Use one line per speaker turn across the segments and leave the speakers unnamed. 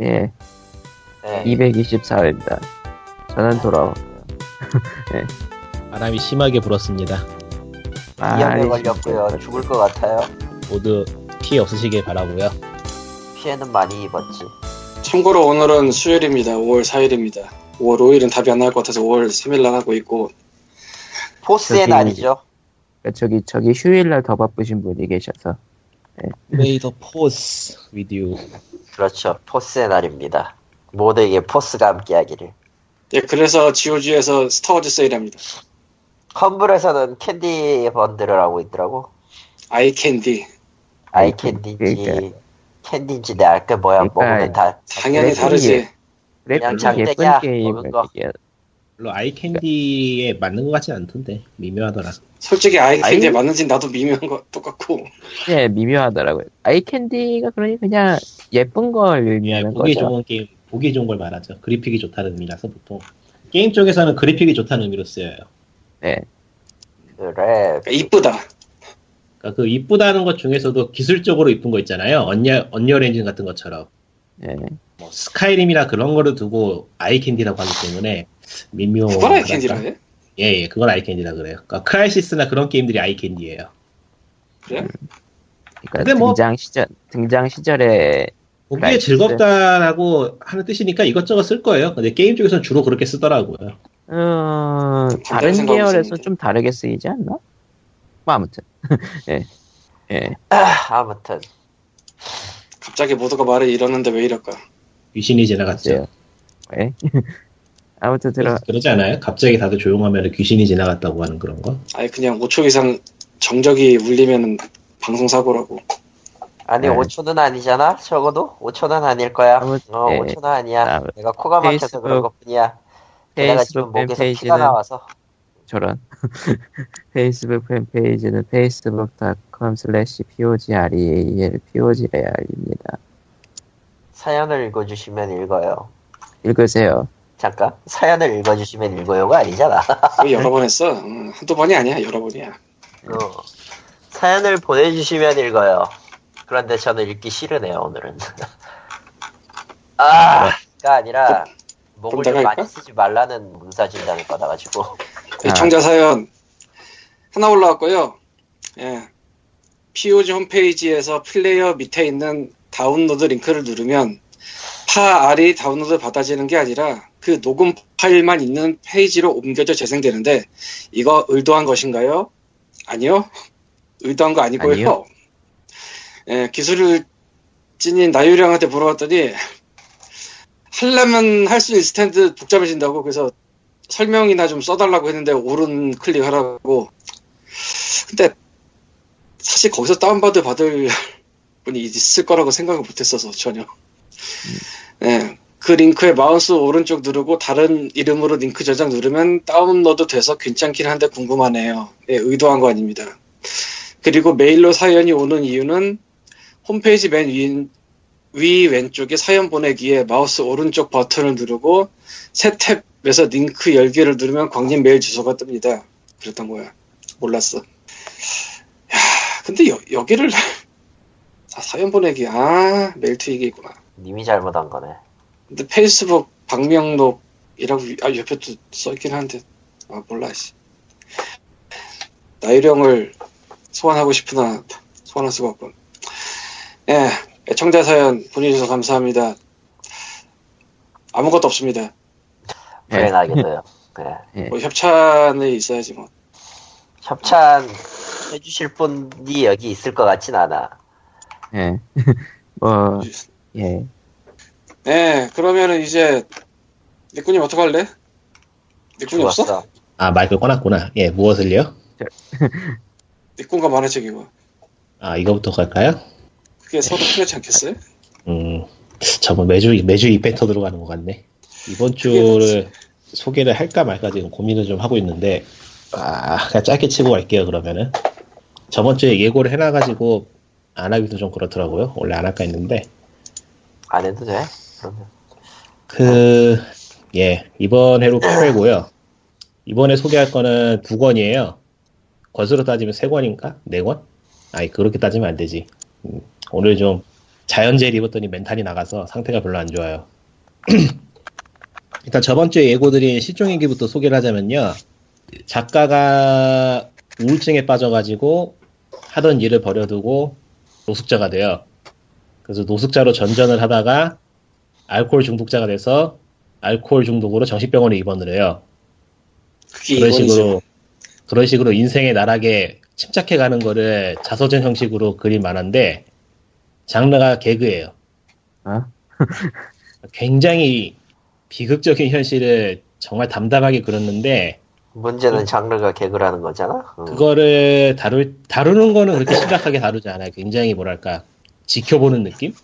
예,
네.
224회입니다. 저는 돌아왔고요.
바람이 심하게 불었습니다.
아,
걸렸고요. 죽을 것 같아요.
모두 피해 없으시길 바라고요.
피해는 많이 입었지.
참고로 오늘은 수요일입니다. 5월 4일입니다. 5월 5일은 답이 안 나올 것 같아서 5월 3일 날 하고 있고
포스의
저기-
날이죠.
저기, 저기 휴일날 더 바쁘신 분이 계셔서.
Force with you.
그렇죠. 포스의 날입니다. 모두에게 포스가 함께하기를.
예, 그래서 GOG에서 스타워즈 세일합니다.
컴블에서는 캔디 번들을 하고 있더라고.
아이캔디
아이
그러니까.
캔디인지 캔디인지 내가 그 뭐야
그러니까
먹으면 다
당연히 다르지.
그냥
게임.
먹은 거.
물론 아이캔디에 맞는 것 같진 않던데 미묘하더라.
솔직히 eye candy에
eye-
맞는지 나도 미묘한 거 똑같고
예, 미묘하더라고요. eye candy가 그러니 그냥 예쁜 걸
예,
의미하는
보기
거죠.
좋은 게임, 보기 좋은 걸 말하죠. 그래픽이 좋다는 의미라서 보통 게임 쪽에서는 그래픽이 좋다는 의미로 쓰여요.
네.
그래.
그러니까 이쁘다.
그러니까 그 이쁘다는 것 중에서도 기술적으로 이쁜 거 있잖아요. 언리얼, 언리얼 엔진 같은 것처럼
예.
뭐 스카이림이나 그런 거를 두고 eye candy라고 하기 때문에 미묘.
그걸 아이캔디라 해?
예, 예, 그건 아이캔디라 그래요. 그러니까 크라이시스나 그런 게임들이 아이캔디예요.
그래?
그러니까
근데 뭐-
등장 시절 등장 시절에
보기에. 즐겁다라고 하는 뜻이니까 이것저것 쓸 거예요. 근데 게임 쪽에서는 주로 그렇게 쓰더라고요.
어,
반대로
다른 계열에서. 좀 다르게 쓰이지 않나? 뭐 아무튼 예. 예.
아, 아무튼
갑자기 모두가 말을 이러는데 왜 이럴까?
귀신이 지나갔죠.
글쎄요. 예. 아무튼 들어
그러지 않아요? 갑자기 다들 조용하면 귀신이 지나갔다고 하는 그런 거?
아예 그냥 5초 이상 정적이 울리면 방송 사고라고.
아니
네.
5초는 아니잖아. 적어도 5초는 아닐 거야.
아무튼,
어
네.
5초는 아니야.
아,
내가 코가 막혀서
페이스북-
그런 것뿐이야. 내가 지금 목에서 피가 나와서
저런 페이스북 팬페이지는 facebook.com slash pogreal pogreal입니다.
사연을 읽어주시면 읽어요.
읽으세요.
잠깐 사연을 읽어주시면 읽어요가 아니잖아.
여러 번 했어. 음, 한두 번이 아니야. 여러 번이야.
어. 사연을 보내주시면 읽어요. 그런데 저는 읽기 싫으네요 오늘은. 아가 아니라 목을 좀 많이? 쓰지 말라는 문사 진단을 받아가지고
애청자 사연 하나 올라왔고요. 예. POG 홈페이지에서 플레이어 밑에 있는 다운로드 링크를 누르면 파일이 다운로드 받아지는 게 아니라 그 녹음 파일만 있는 페이지로 옮겨져 재생되는데 이거 의도한 것인가요? 아니요. 의도한 거 아니고요.
아니요.
예, 기술진인 나유령한테 물어봤더니 하려면 할 수 있을 텐데 복잡해진다고 그래서 설명이나 좀 써달라고 했는데 오른 클릭하라고. 근데 사실 거기서 다운받을 받을 분이 있을 거라고 생각을 못했어서 전혀. 예, 그 링크에 마우스 오른쪽 누르고 다른 이름으로 링크 저장 누르면 다운로드 돼서 괜찮긴 한데 궁금하네요. 예, 의도한 거 아닙니다. 그리고 메일로 사연이 오는 이유는 홈페이지 맨 위, 위 왼쪽에 사연 보내기에 마우스 오른쪽 버튼을 누르고 새 탭에서 링크 열기를 누르면 광님 메일 주소가 뜹니다. 그랬던 거야. 몰랐어. 야, 근데 여, 여기를 아, 사연 보내기 아 메일 트이기구나.
님이 잘못한 거네.
근데 페이스북 방명록이라고 위- 아, 옆에 또 써있긴 한데 아 몰라 씨. 나유령을 소환하고 싶으나 소환할 수가 없군. 예, 애청자 사연 보내주셔서 감사합니다. 아무것도 없습니다.
예.
불행하게도요. 네.
예.
뭐 협찬이 있어야지 뭐.
협찬 해주실 분이 여기 있을 것 같진 않아.
예. 뭐, 예.
네, 그러면은 이제 니꾸님 어떡할래? 니꾸님 없어?
아 마이크 꺼놨구나. 예, 무엇을요?
니꾼과 만화책이고
아 이거부터 갈까요?
그게 서로 필요하지 않겠어요?
음, 저번 매주 매주 이벤트 들어가는 것 같네. 이번 주를 소개를 할까 말까 지금 고민을 좀 하고 있는데, 아, 그냥 짧게 치고 갈게요, 그러면은. 저번 주에 예고를 해놔가지고, 안 하기도 좀 그렇더라고요. 원래 안 할까 했는데,
안 해도 돼. 그,
예, 이번 해로 8회고요. 이번에 소개할 거는 두 권이에요. 권수로 따지면 세 권인가? 네 권? 아니, 그렇게 따지면 안 되지. 음, 오늘 좀 자연재해 입었더니 멘탈이 나가서 상태가 별로 안 좋아요. 일단 저번 주에 예고드린 실종일기부터 소개를 하자면요. 작가가 우울증에 빠져가지고 하던 일을 버려두고 노숙자가 돼요. 그래서 노숙자로 전전을 하다가 알코올 중독자가 돼서 알코올 중독으로 정신병원에 입원을 해요.
그게
그런
이건이죠.
식으로 그런 식으로 인생의 나락에 침착해 가는 거를 자서전 형식으로 그린 만화인데 장르가 개그예요.
어?
굉장히 비극적인 현실을 정말 담담하게 그렸는데
문제는 장르가 개그라는 거잖아. 음.
그거를 다룰 다루는 거는 그렇게 심각하게 다루지 않아요. 굉장히 뭐랄까 지켜보는 느낌?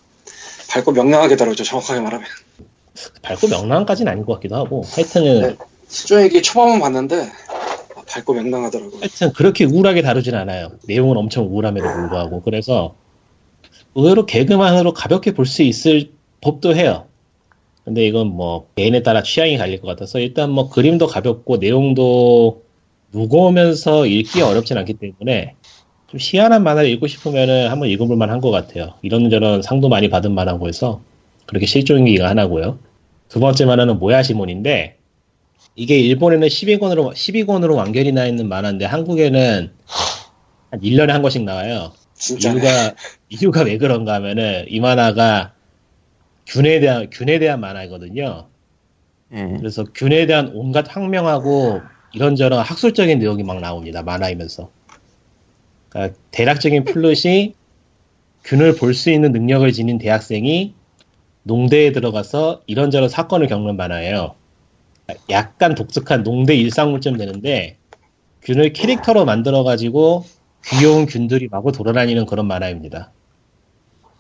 밝고 명랑하게 다루죠. 정확하게 말하면.
밝고 명랑까지는 아닌 것 같기도 하고 하여튼은
네. 실종일기 초반만 봤는데 아, 밝고 명랑하더라고요.
하여튼 그렇게 우울하게 다루진 않아요. 내용은 엄청 우울함에도 불구하고 그래서 의외로 개그만으로 가볍게 볼 수 있을 법도 해요. 근데 이건 뭐 개인에 따라 취향이 갈릴 것 같아서 일단 뭐 그림도 가볍고 내용도 무거우면서 읽기 어렵진 않기 때문에 좀 희한한 만화를 읽고 싶으면은 한번 읽어볼 만한 것 같아요. 이런저런 상도 많이 받은 만화고 해서 그렇게 실종일기가 하나고요. 두 번째 만화는 모야시몬인데 이게 일본에는 12권으로 12권으로 완결이 나 있는 만화인데 한국에는 한 1년에 한 권씩 나와요.
진짜.
이유가 이유가 왜 그런가 하면은 이 만화가 균에 대한 균에 대한 만화이거든요.
예.
그래서 균에 대한 온갖 학명하고 이런저런 학술적인 내용이 막 나옵니다. 만화이면서. 그러니까 대략적인 플롯이 균을 볼 수 있는 능력을 지닌 대학생이 농대에 들어가서 이런저런 사건을 겪는 만화예요. 약간 독특한 농대 일상물쯤 되는데 균을 캐릭터로 만들어가지고 귀여운 균들이 마구 돌아다니는 그런 만화입니다.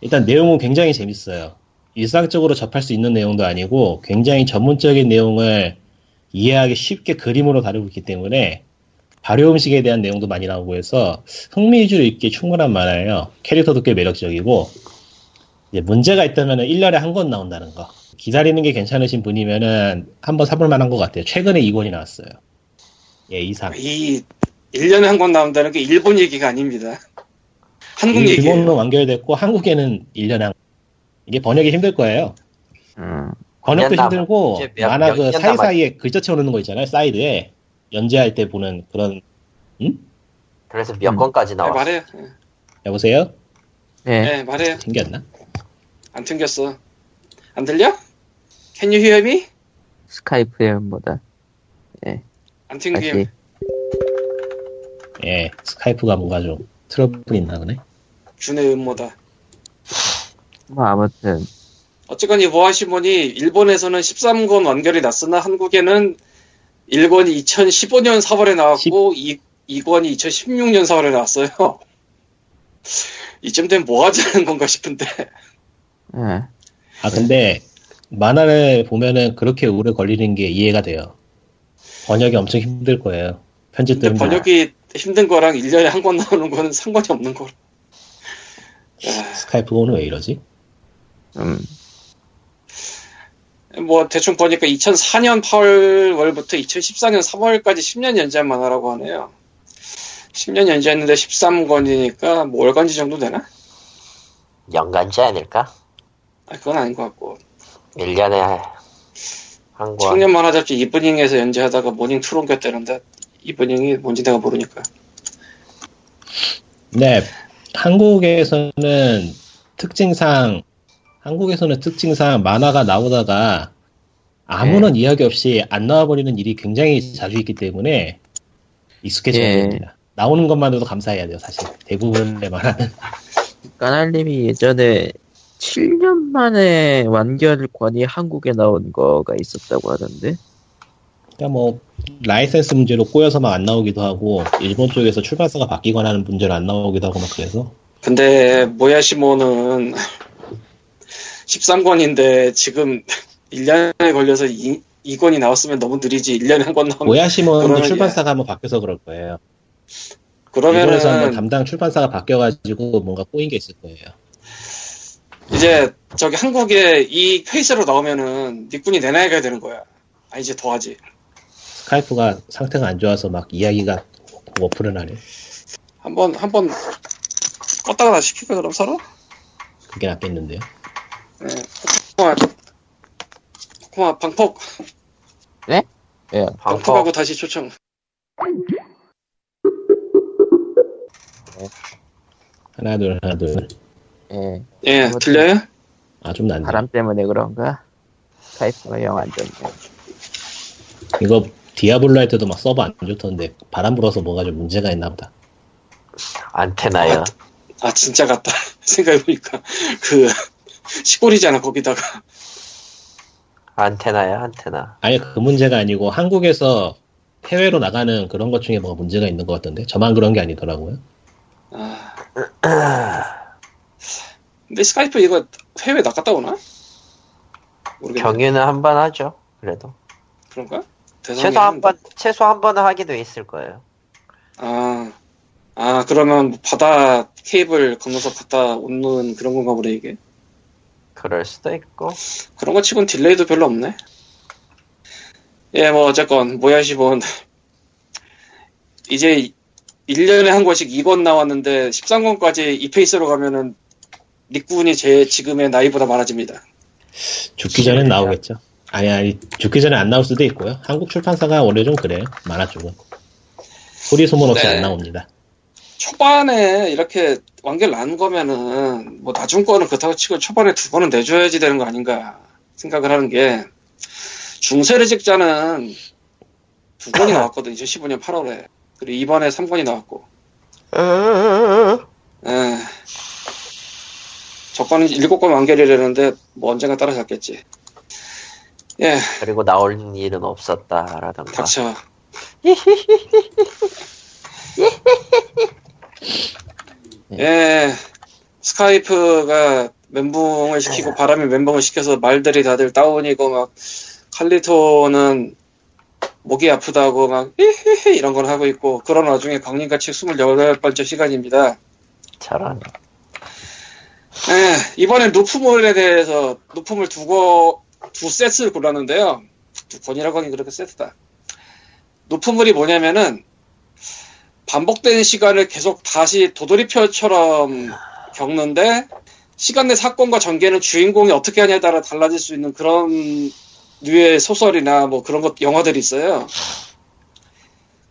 일단 내용은 굉장히 재밌어요. 일상적으로 접할 수 있는 내용도 아니고 굉장히 전문적인 내용을 이해하기 쉽게 그림으로 다루고 있기 때문에 발효 음식에 대한 내용도 많이 나오고 해서 흥미 위주로 읽기 충분한 만화예요. 캐릭터도 꽤 매력적이고 이제 문제가 있다면 1년에 한 권 나온다는 거. 기다리는 게 괜찮으신 분이면은 한번 사볼 만한 것 같아요. 최근에 2권이 나왔어요. 예, 이상.
이 1년에 한 권 나온다는 게 일본 얘기가 아닙니다. 한국
일본은
얘기예요.
완결됐고 한국에는 1년에 한 이게 번역이 힘들 거예요.
음.
번역도 힘들고 만화
몇그년
사이사이에 글자체 오르는 거 있잖아요. 사이드에 연재할 때 보는 그런
그래서 몇
음.
권까지
네,
나왔어.
말해요.
여보세요?
예.
네, 말해요.
생겼나?
안 튕겼어. 안 들려? Can you hear me?
스카이프에 뭐다.
안 튕김.
예, 스카이프가 뭔가 좀 트러블 있나 보네.
균의 음모다.
뭐 아무튼
어쨌건 이 모야시몬이 일본에서는 13권 완결이 났으나 한국에는 1권이 2015년 4월에 나왔고 이 2권이 2016년 4월에 나왔어요. 이쯤 되면 뭐 하자는 건가 싶은데
예.
아 근데 만화를 보면은 그렇게 오래 걸리는 게 이해가 돼요. 번역이 엄청 힘들 거예요. 편집도
근데
힘들고.
번역이 힘든 거랑 1년에 한 권 나오는 거는 상관이 없는 거. 아,
스카이프가 오늘 왜 이러지?
음.
뭐 대충 보니까 2004년 8월부터 2014년 3월까지 10년 연재한 만화라고 하네요. 10년 연재했는데 13권이니까 뭐 월간지 정도 되나?
연간지 아닐까?
아, 그건 아닌 것 같고.
1년에 한 권.
청년 만화 잡지 이브닝에서 연재하다가 모닝 투로 옮겼다는데 이브닝이 뭔지 내가 모르니까.
네, 한국에서는 특징상 한국에서는 특징상 만화가 나오다가 아무런 이야기 없이 안 나와버리는 일이 굉장히 자주 있기 때문에 익숙해져야
예.
됩니다. 나오는 것만으로도 감사해야 돼요, 사실. 대부분의 만화는.
까날님이 예전에 7년 만에 완결권이 한국에 나온 거가 있었다고 하던데.
그러니까 뭐 라이센스 문제로 꼬여서 막 안 나오기도 하고 일본 쪽에서 출판사가 바뀌거나 하는 문제로 안 나오기도 하고 막 그래서
근데 모야시모는 13권인데 지금 1년에 걸려서 2, 2권이 나왔으면 너무 느리지 1년에 한 권 나오면
모야시몬도
그러면
출판사가 한번 바뀌어서 그럴 거예요.
그러면은
한번 담당 출판사가 바뀌어가지고 뭔가 꼬인 게 있을 거예요.
이제 저기 한국에 이 페이스로 나오면은 니꾼이 내놔야 되는 거야. 아 이제 더하지.
스카이프가 상태가 안 좋아서 막 이야기가 워프를 하네.
한번 한번 껐다가 다시 킬까 그럼 서로?
그게 낫겠는데요.
네. 코코마, 코코마 방폭,
예.
방폭하고 다시 초청.
하나 둘 하나 둘.
예.
예,
그것도-
들려요?
아 좀 낫네.
바람 때문에 그런가? 스카이프가 영 안 좋네.
이거 디아블로 할 때도 막 서버 안 좋던데 바람 불어서 뭐가 좀 문제가 있나 보다.
안테나요.
아, 진짜 같다. 생각해보니까. 그, 시골이잖아, 거기다가.
안테나야 안테나.
아예 그 문제가 아니고 한국에서 해외로 나가는 그런 것 중에 뭐가 문제가 있는 것 같던데 저만 그런 게 아니더라고요.
아. 근데 스카이프 이거 해외 나갔다 오나? 모르겠네.
경유는 한 번 하죠. 그래도
그런가?
최소 한. 번 최소 한 번은 하게 돼 있을 거예요.
아, 아, 그러면 뭐 바다 케이블 건너서 갔다 오는 그런 건가 보네, 이게.
그럴 수도 있고.
그런 거 치곤 delay도 별로 없네. 예, 뭐, 어쨌건, 모야시몬. 이제 1년에 한 권씩 2권 나왔는데, 13권까지 이 페이스로 가면은, 닉군이 제 지금의 나이보다 많아집니다.
죽기 전엔 나오겠죠. 아니 아니 죽기 전에 안 나올 수도 있고요. 한국 출판사가 원래 좀 그래요. 만화 쪽은 소리 소문 없이
네.
안 나옵니다.
초반에 이렇게 완결 난 거면은, 뭐, 나중 거는 그렇다고 치고 초반에 두 번은 내줘야지 되는 거 아닌가 생각을 하는 게, 중세를 찍자는 두 권이 나왔거든, 2015년 8월에. 그리고 이번에 3권이 나왔고. 에, 저거는 일곱 권 완결이라는데 뭐 언젠가 따라잡겠지. 예,
그리고 나올 일은 없었다라던가.
닥쳐. 예, 스카이프가 멘붕을 시키고 바람이 멘붕을 시켜서 말들이 다들 다운이고 막 칼리토는 목이 아프다고 막 히히히 이런 걸 하고 있고 그런 와중에 광림같이 28번째 시간입니다.
저런.
예, 이번엔 루프몰에 대해서 루프몰 두고 두 세트를 골랐는데요. 두 권이라고 하긴 그렇게 세트다. 루프몰이 뭐냐면은 반복된 시간을 계속 다시 도돌이표처럼 겪는데 시간 내 사건과 전개는 주인공이 어떻게 하냐에 따라 달라질 수 있는 그런 류의 소설이나 뭐 그런 것 영화들이 있어요.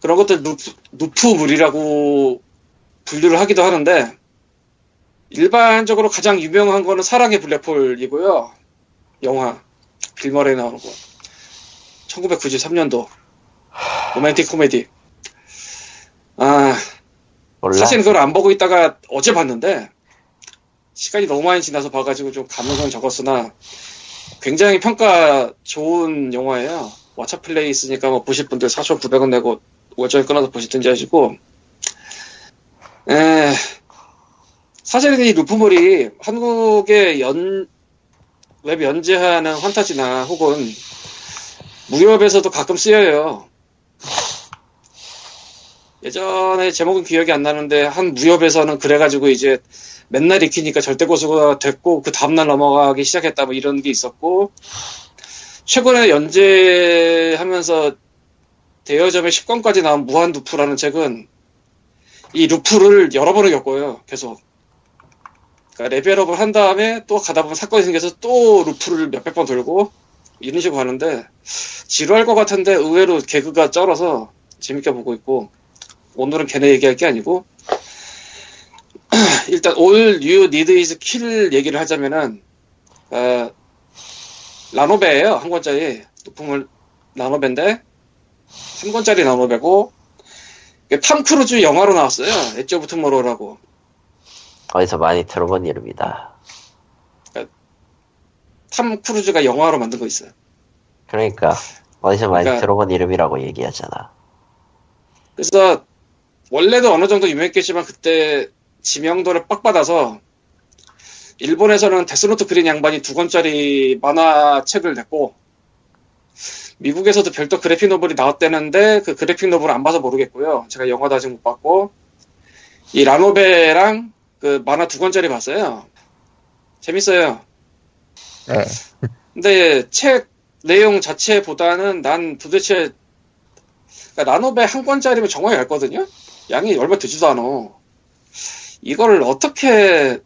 그런 것들 루프, 루프물이라고 분류를 하기도 하는데 일반적으로 가장 유명한 거는 사랑의 블랙홀이고요. 영화 빌 머레이 나오는 거. 1993년도 로맨틱 코미디. 아
몰라.
사실 그걸 안 보고 있다가 어제 봤는데 시간이 너무 많이 지나서 봐가지고 좀 감흥은 적었으나 굉장히 평가 좋은 영화예요. 왓챠 플레이 있으니까 뭐 보실 분들 4,900원 내고 월정에 끊어서 보시든지 하시고 에 사실은 이 루프몰이 한국의 연, 웹 연재하는 환타지나 혹은 무협에서도 가끔 쓰여요. 예전에 제목은 기억이 안 나는데 한 무협에서는 그래가지고 이제 맨날 익히니까 절대 고수가 됐고 그 다음날 넘어가기 시작했다 뭐 이런 게 있었고 최근에 연재하면서 대여점에 10권까지 나온 무한 루프라는 책은 이 루프를 여러 번을 겪어요 계속. 그러니까 레벨업을 한 다음에 또 가다 보면 사건이 생겨서 또 루프를 몇백 번 돌고 이런 식으로 하는데 지루할 것 같은데 의외로 개그가 쩔어서 재밌게 보고 있고 오늘은 걔네 얘기할 게 아니고 일단 All You Need Is Kill 얘기를 하자면은 어, 라노베예요 한 권짜리 높음을 라노베인데 3권짜리 라노베고 이게 탐 크루즈 영화로 나왔어요 Edge of Tomorrow라고
어디서 많이 들어본 이름이다.
탐 크루즈가 영화로 만든 거 있어요
그러니까 어디서 많이
그러니까-
들어본 이름이라고 얘기하잖아.
그래서 원래도 어느 정도 유명했겠지만 그때 지명도를 빡 받아서 일본에서는 데스노트 그린 양반이 두 권짜리 만화책을 냈고 미국에서도 별도 그래픽 노블이 나왔대는데 그 그래픽 노블을 안 봐서 모르겠고요. 제가 영화도 아직 못 봤고 이 라노베랑 그 만화 두 권짜리 봤어요. 재밌어요.
네.
근데 책 내용 자체보다는 난 도대체 그러니까 라노베 한 권짜리면 정말 얇거든요. 양이 얼마 되지도 않아. 이거를 어떻게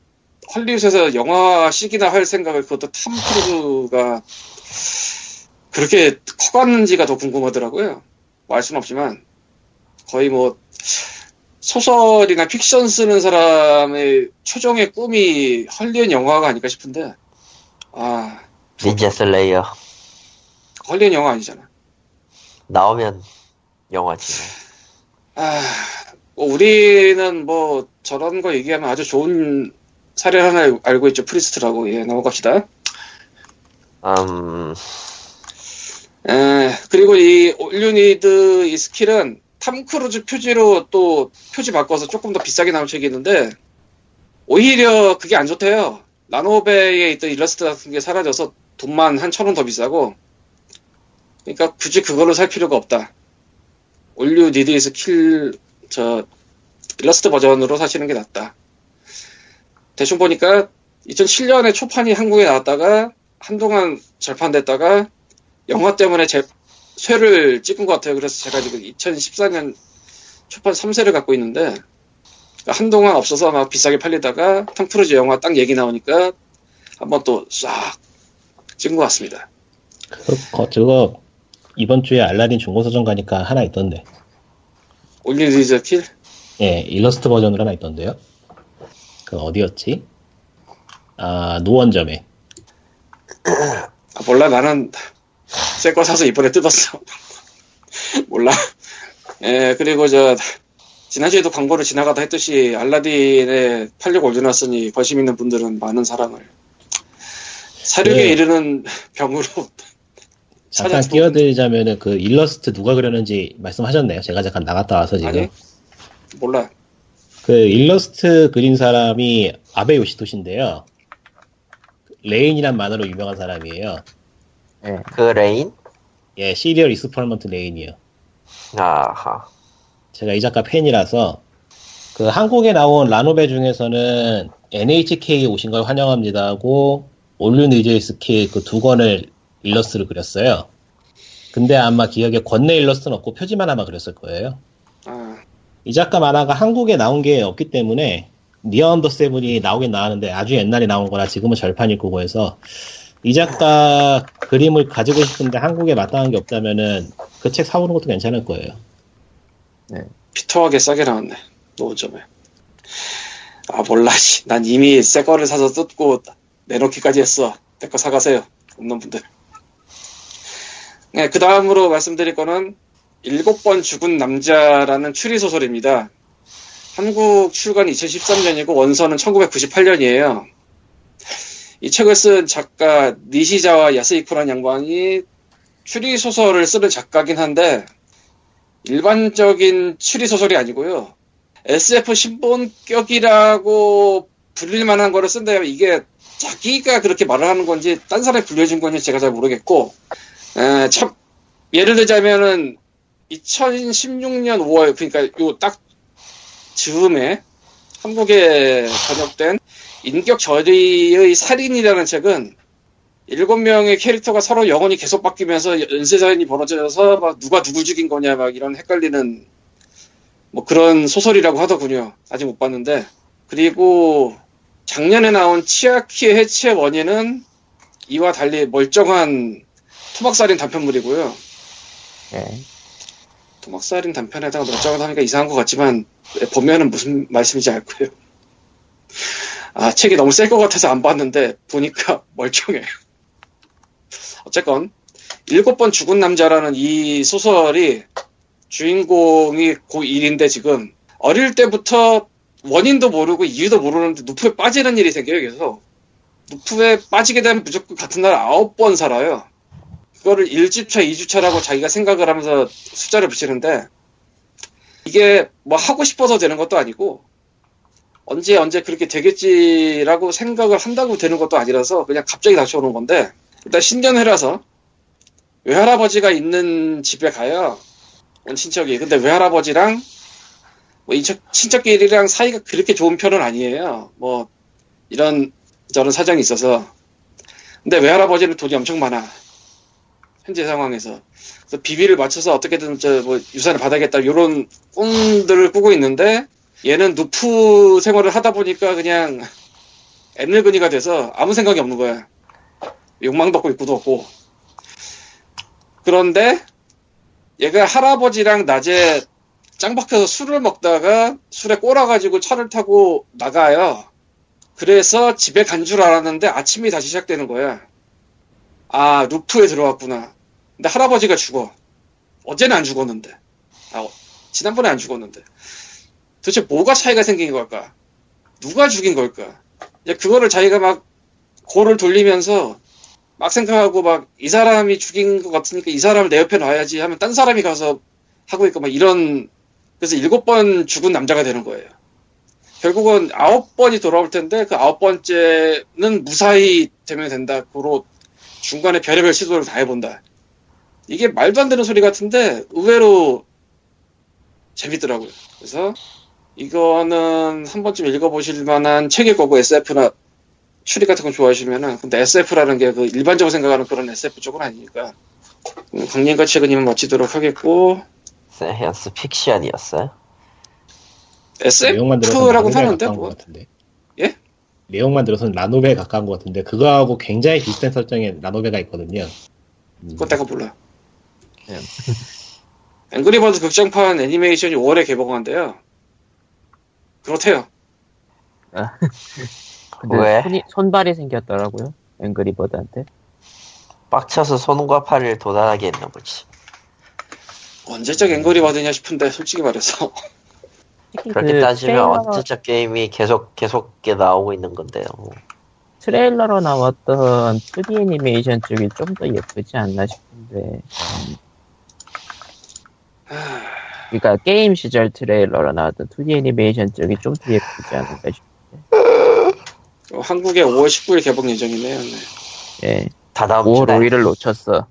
헐리우드에서 영화씩이나 할 생각을 그것도 탐 크루즈가 그렇게 커갔는지가 더 궁금하더라고요. 뭐 알 수는 없지만 거의 뭐 소설이나 픽션 쓰는 사람의 최종의 꿈이 헐리우드 영화가 아닐까 싶은데 아
닌자 슬레이어
헐리우드 영화 아니잖아.
나오면 영화지.
아, 뭐 우리는 뭐 저런 거 얘기하면 아주 좋은 사례 하나 알- 알고 있죠. 프리스트라고. 예, 넘어갑시다.
음,
에, 그리고 이 All You Need Is Kill은 탐 크루즈 표지로 또 표지 바꿔서 조금 더 비싸게 나온 책이 있는데 오히려 그게 안 좋대요. 라노베에 있던 일러스트 같은 게 사라져서 돈만 한 천 원 더 비싸고 그러니까 굳이 그걸로 살 필요가 없다. All You Need Is Kill 저 일러스트 버전으로 사시는 게 낫다. 대충 보니까 2007년에 초판이 한국에 나왔다가 한동안 절판됐다가 영화 때문에 재쇄를 찍은 것 같아요. 그래서 제가 지금 2014년 초판 3쇄를 갖고 있는데 한동안 없어서 막 비싸게 팔리다가 톰 크루즈 영화 딱 얘기 나오니까 한번 또 싹 찍은 것 같습니다.
그, 거- 저거 이번 주에 알라딘 중고서점 가니까 하나 있던데.
All You Need Is Kill?
예, 일러스트 버전으로 하나 있던데요. 그 어디였지? 아, 노원점에.
아, 몰라 나는 새 거 사서 이번에 뜯었어. 몰라. 예 그리고 저 지난주에도 광고를 지나가다 했듯이 알라딘에 팔려고 올려놨으니 관심 있는 분들은 많은 사랑을 사륙에
네.
이르는 병으로
잠깐 끼어들자면은 그 일러스트 누가 그렸는지 말씀하셨네요. 제가 잠깐 나갔다 와서 지금.
아니 몰라
그 일러스트 그린 사람이 아베 요시토시인데요. 레인이란 만화로 유명한 사람이에요.
예.
그 레인?
예, Serial Experiments Lain이요.
아하.
제가 이 작가 팬이라서 그 한국에 나온 라노베 중에서는 NHK에 오신 걸 환영합니다 하고 올류 스킬 그두 권을 일러스트를 그렸어요. 근데 아마 기억에 권내 일러스트는 없고 표지만 아마 그렸을 거예요.
아,
이 작가 만화가 한국에 나온 게 없기 때문에 NieA under seven이 나오긴 나왔는데 아주 옛날에 나온 거라 지금은 절판일 거고 해서 이 작가 그림을 가지고 싶은데 한국에 마땅한 게 없다면은 그 책 사오는 것도 괜찮을 거예요.
피터하게 싸게 나왔네 노점에 아 몰라 씨. 난 이미 새 거를 사서 뜯고 내놓기까지 했어 내 거 사가세요 없는 분들 네, 그 다음으로 말씀드릴 거는 일곱 번 죽은 남자라는 추리 소설입니다 한국 출간 2013년이고 원서는 1998년이에요 이 책을 쓴 작가 니시자와 야스이쿠라는 양반이 추리 소설을 쓰는 작가긴 한데 일반적인 추리 소설이 아니고요. SF 신본격이라고 불릴 만한 거를 쓴다면 이게 자기가 그렇게 말을 하는 건지 딴 사람이 불려준 건지 제가 잘 모르겠고 에, 참 예를 들자면은 2016년 5월 그러니까 요 딱 즈음에 한국에 번역된 인격 저리의 살인이라는 책은 일곱 명의 캐릭터가 서로 영혼이 계속 바뀌면서 연쇄살인이 벌어져서 막 누가 누굴 죽인 거냐 막 이런 헷갈리는 뭐 그런 소설이라고 하더군요. 아직 못 봤는데 그리고 작년에 나온 치아키의 해체 원인은 이와 달리 멀쩡한 토막살인 단편물이고요.
예.
토막살인 단편에다가 멀쩡하다 하니까 이상한 것 같지만 보면은 무슨 말씀인지 알 거예요. 아 책이 너무 셀 것 같아서 안 봤는데 보니까 멀쩡해요. 어쨌건 일곱 번 죽은 남자라는 이 소설이 주인공이 고1인데 지금 어릴 때부터 원인도 모르고 이유도 모르는데 누프에 빠지는 일이 생겨요 계속 누프에 빠지게 되면 무조건 같은 날 아홉 번 살아요 그거를 1주차 2주차라고 자기가 생각을 하면서 숫자를 붙이는데 이게 뭐 하고 싶어서 되는 것도 아니고 언제 언제 그렇게 되겠지라고 생각을 한다고 되는 것도 아니라서 그냥 갑자기 닥쳐오는 건데 일단 신년회라서 외할아버지가 있는 집에 가요. 온 친척이. 근데 외할아버지랑 뭐 인척, 친척끼리랑 사이가 그렇게 좋은 편은 아니에요. 뭐 이런 저런 사정이 있어서. 근데 외할아버지는 돈이 엄청 많아. 현재 상황에서. 그래서 비비를 맞춰서 어떻게든 저 뭐 유산을 받아야겠다 이런 꿈들을 꾸고 있는데 얘는 누프 생활을 하다 보니까 그냥 애늙은이가 돼서 아무 생각이 없는 거야. 욕망도 없고 욕구도 없고. 그런데 얘가 할아버지랑 낮에 짱 박혀서 술을 먹다가 술에 꼬라가지고 차를 타고 나가요. 그래서 집에 간 줄 알았는데 아침이 다시 시작되는 거야. 아, 루프에 들어왔구나. 근데 할아버지가 죽어. 어제는 안 죽었는데. 아, 어, 지난번에 안 죽었는데. 도대체 뭐가 차이가 생긴 걸까? 누가 죽인 걸까? 이제 그거를 자기가 막 고를 돌리면서 막 생각하고 막 이 사람이 죽인 것 같으니까 이 사람을 내 옆에 놔야지 하면 딴 사람이 가서 하고 있고 막 이런 그래서 일곱 번 죽은 남자가 되는 거예요. 결국은 아홉 번이 돌아올 텐데 그 아홉 번째는 무사히 되면 된다. 고로 중간에 별의별 시도를 다 해본다. 이게 말도 안 되는 소리 같은데 의외로 재밌더라고요. 그래서 이거는 한 번쯤 읽어보실 만한 책일 거고 SF나 추리 같은 거 좋아하시면은 근데 SF라는 게 그 일반적으로 생각하는 그런 SF 쪽은 아니니까 음, 강림과 최근이면 마치도록 하겠고
Science Fiction이었어요.
내용만 들어서
SF라고 하는데 뭐. 예?
내용만 들어서는 라노벨 가까운 것 같은데 그거하고 굉장히 비슷한 설정의 라노벨가 있거든요. 음,
그건 내가 몰라.
예.
앵그리버드 극장판 애니메이션이 5월에 개봉한대요. 그렇대요.
근데
왜?
손이, 손발이 생겼더라고요. 앵그리버드한테.
빡쳐서 손과 팔을 도단하게 했나 보지.
언제적 앵그리버드냐 싶은데 솔직히 말해서
그렇게
그
따지면
트레일러,
언제적 게임이 계속 계속 나오고 있는 건데요.
트레일러로 나왔던 2D 애니메이션 쪽이 좀 더 예쁘지 않나 싶은데. 그러니까 게임 시절 트레일러로 나왔던 2D 애니메이션 쪽이 좀더 예쁘지 않을까 싶.
한국에 5월 19일 개봉 예정이네요. 네.
예.
다 다음
5월
주에
5일을 놓쳤어.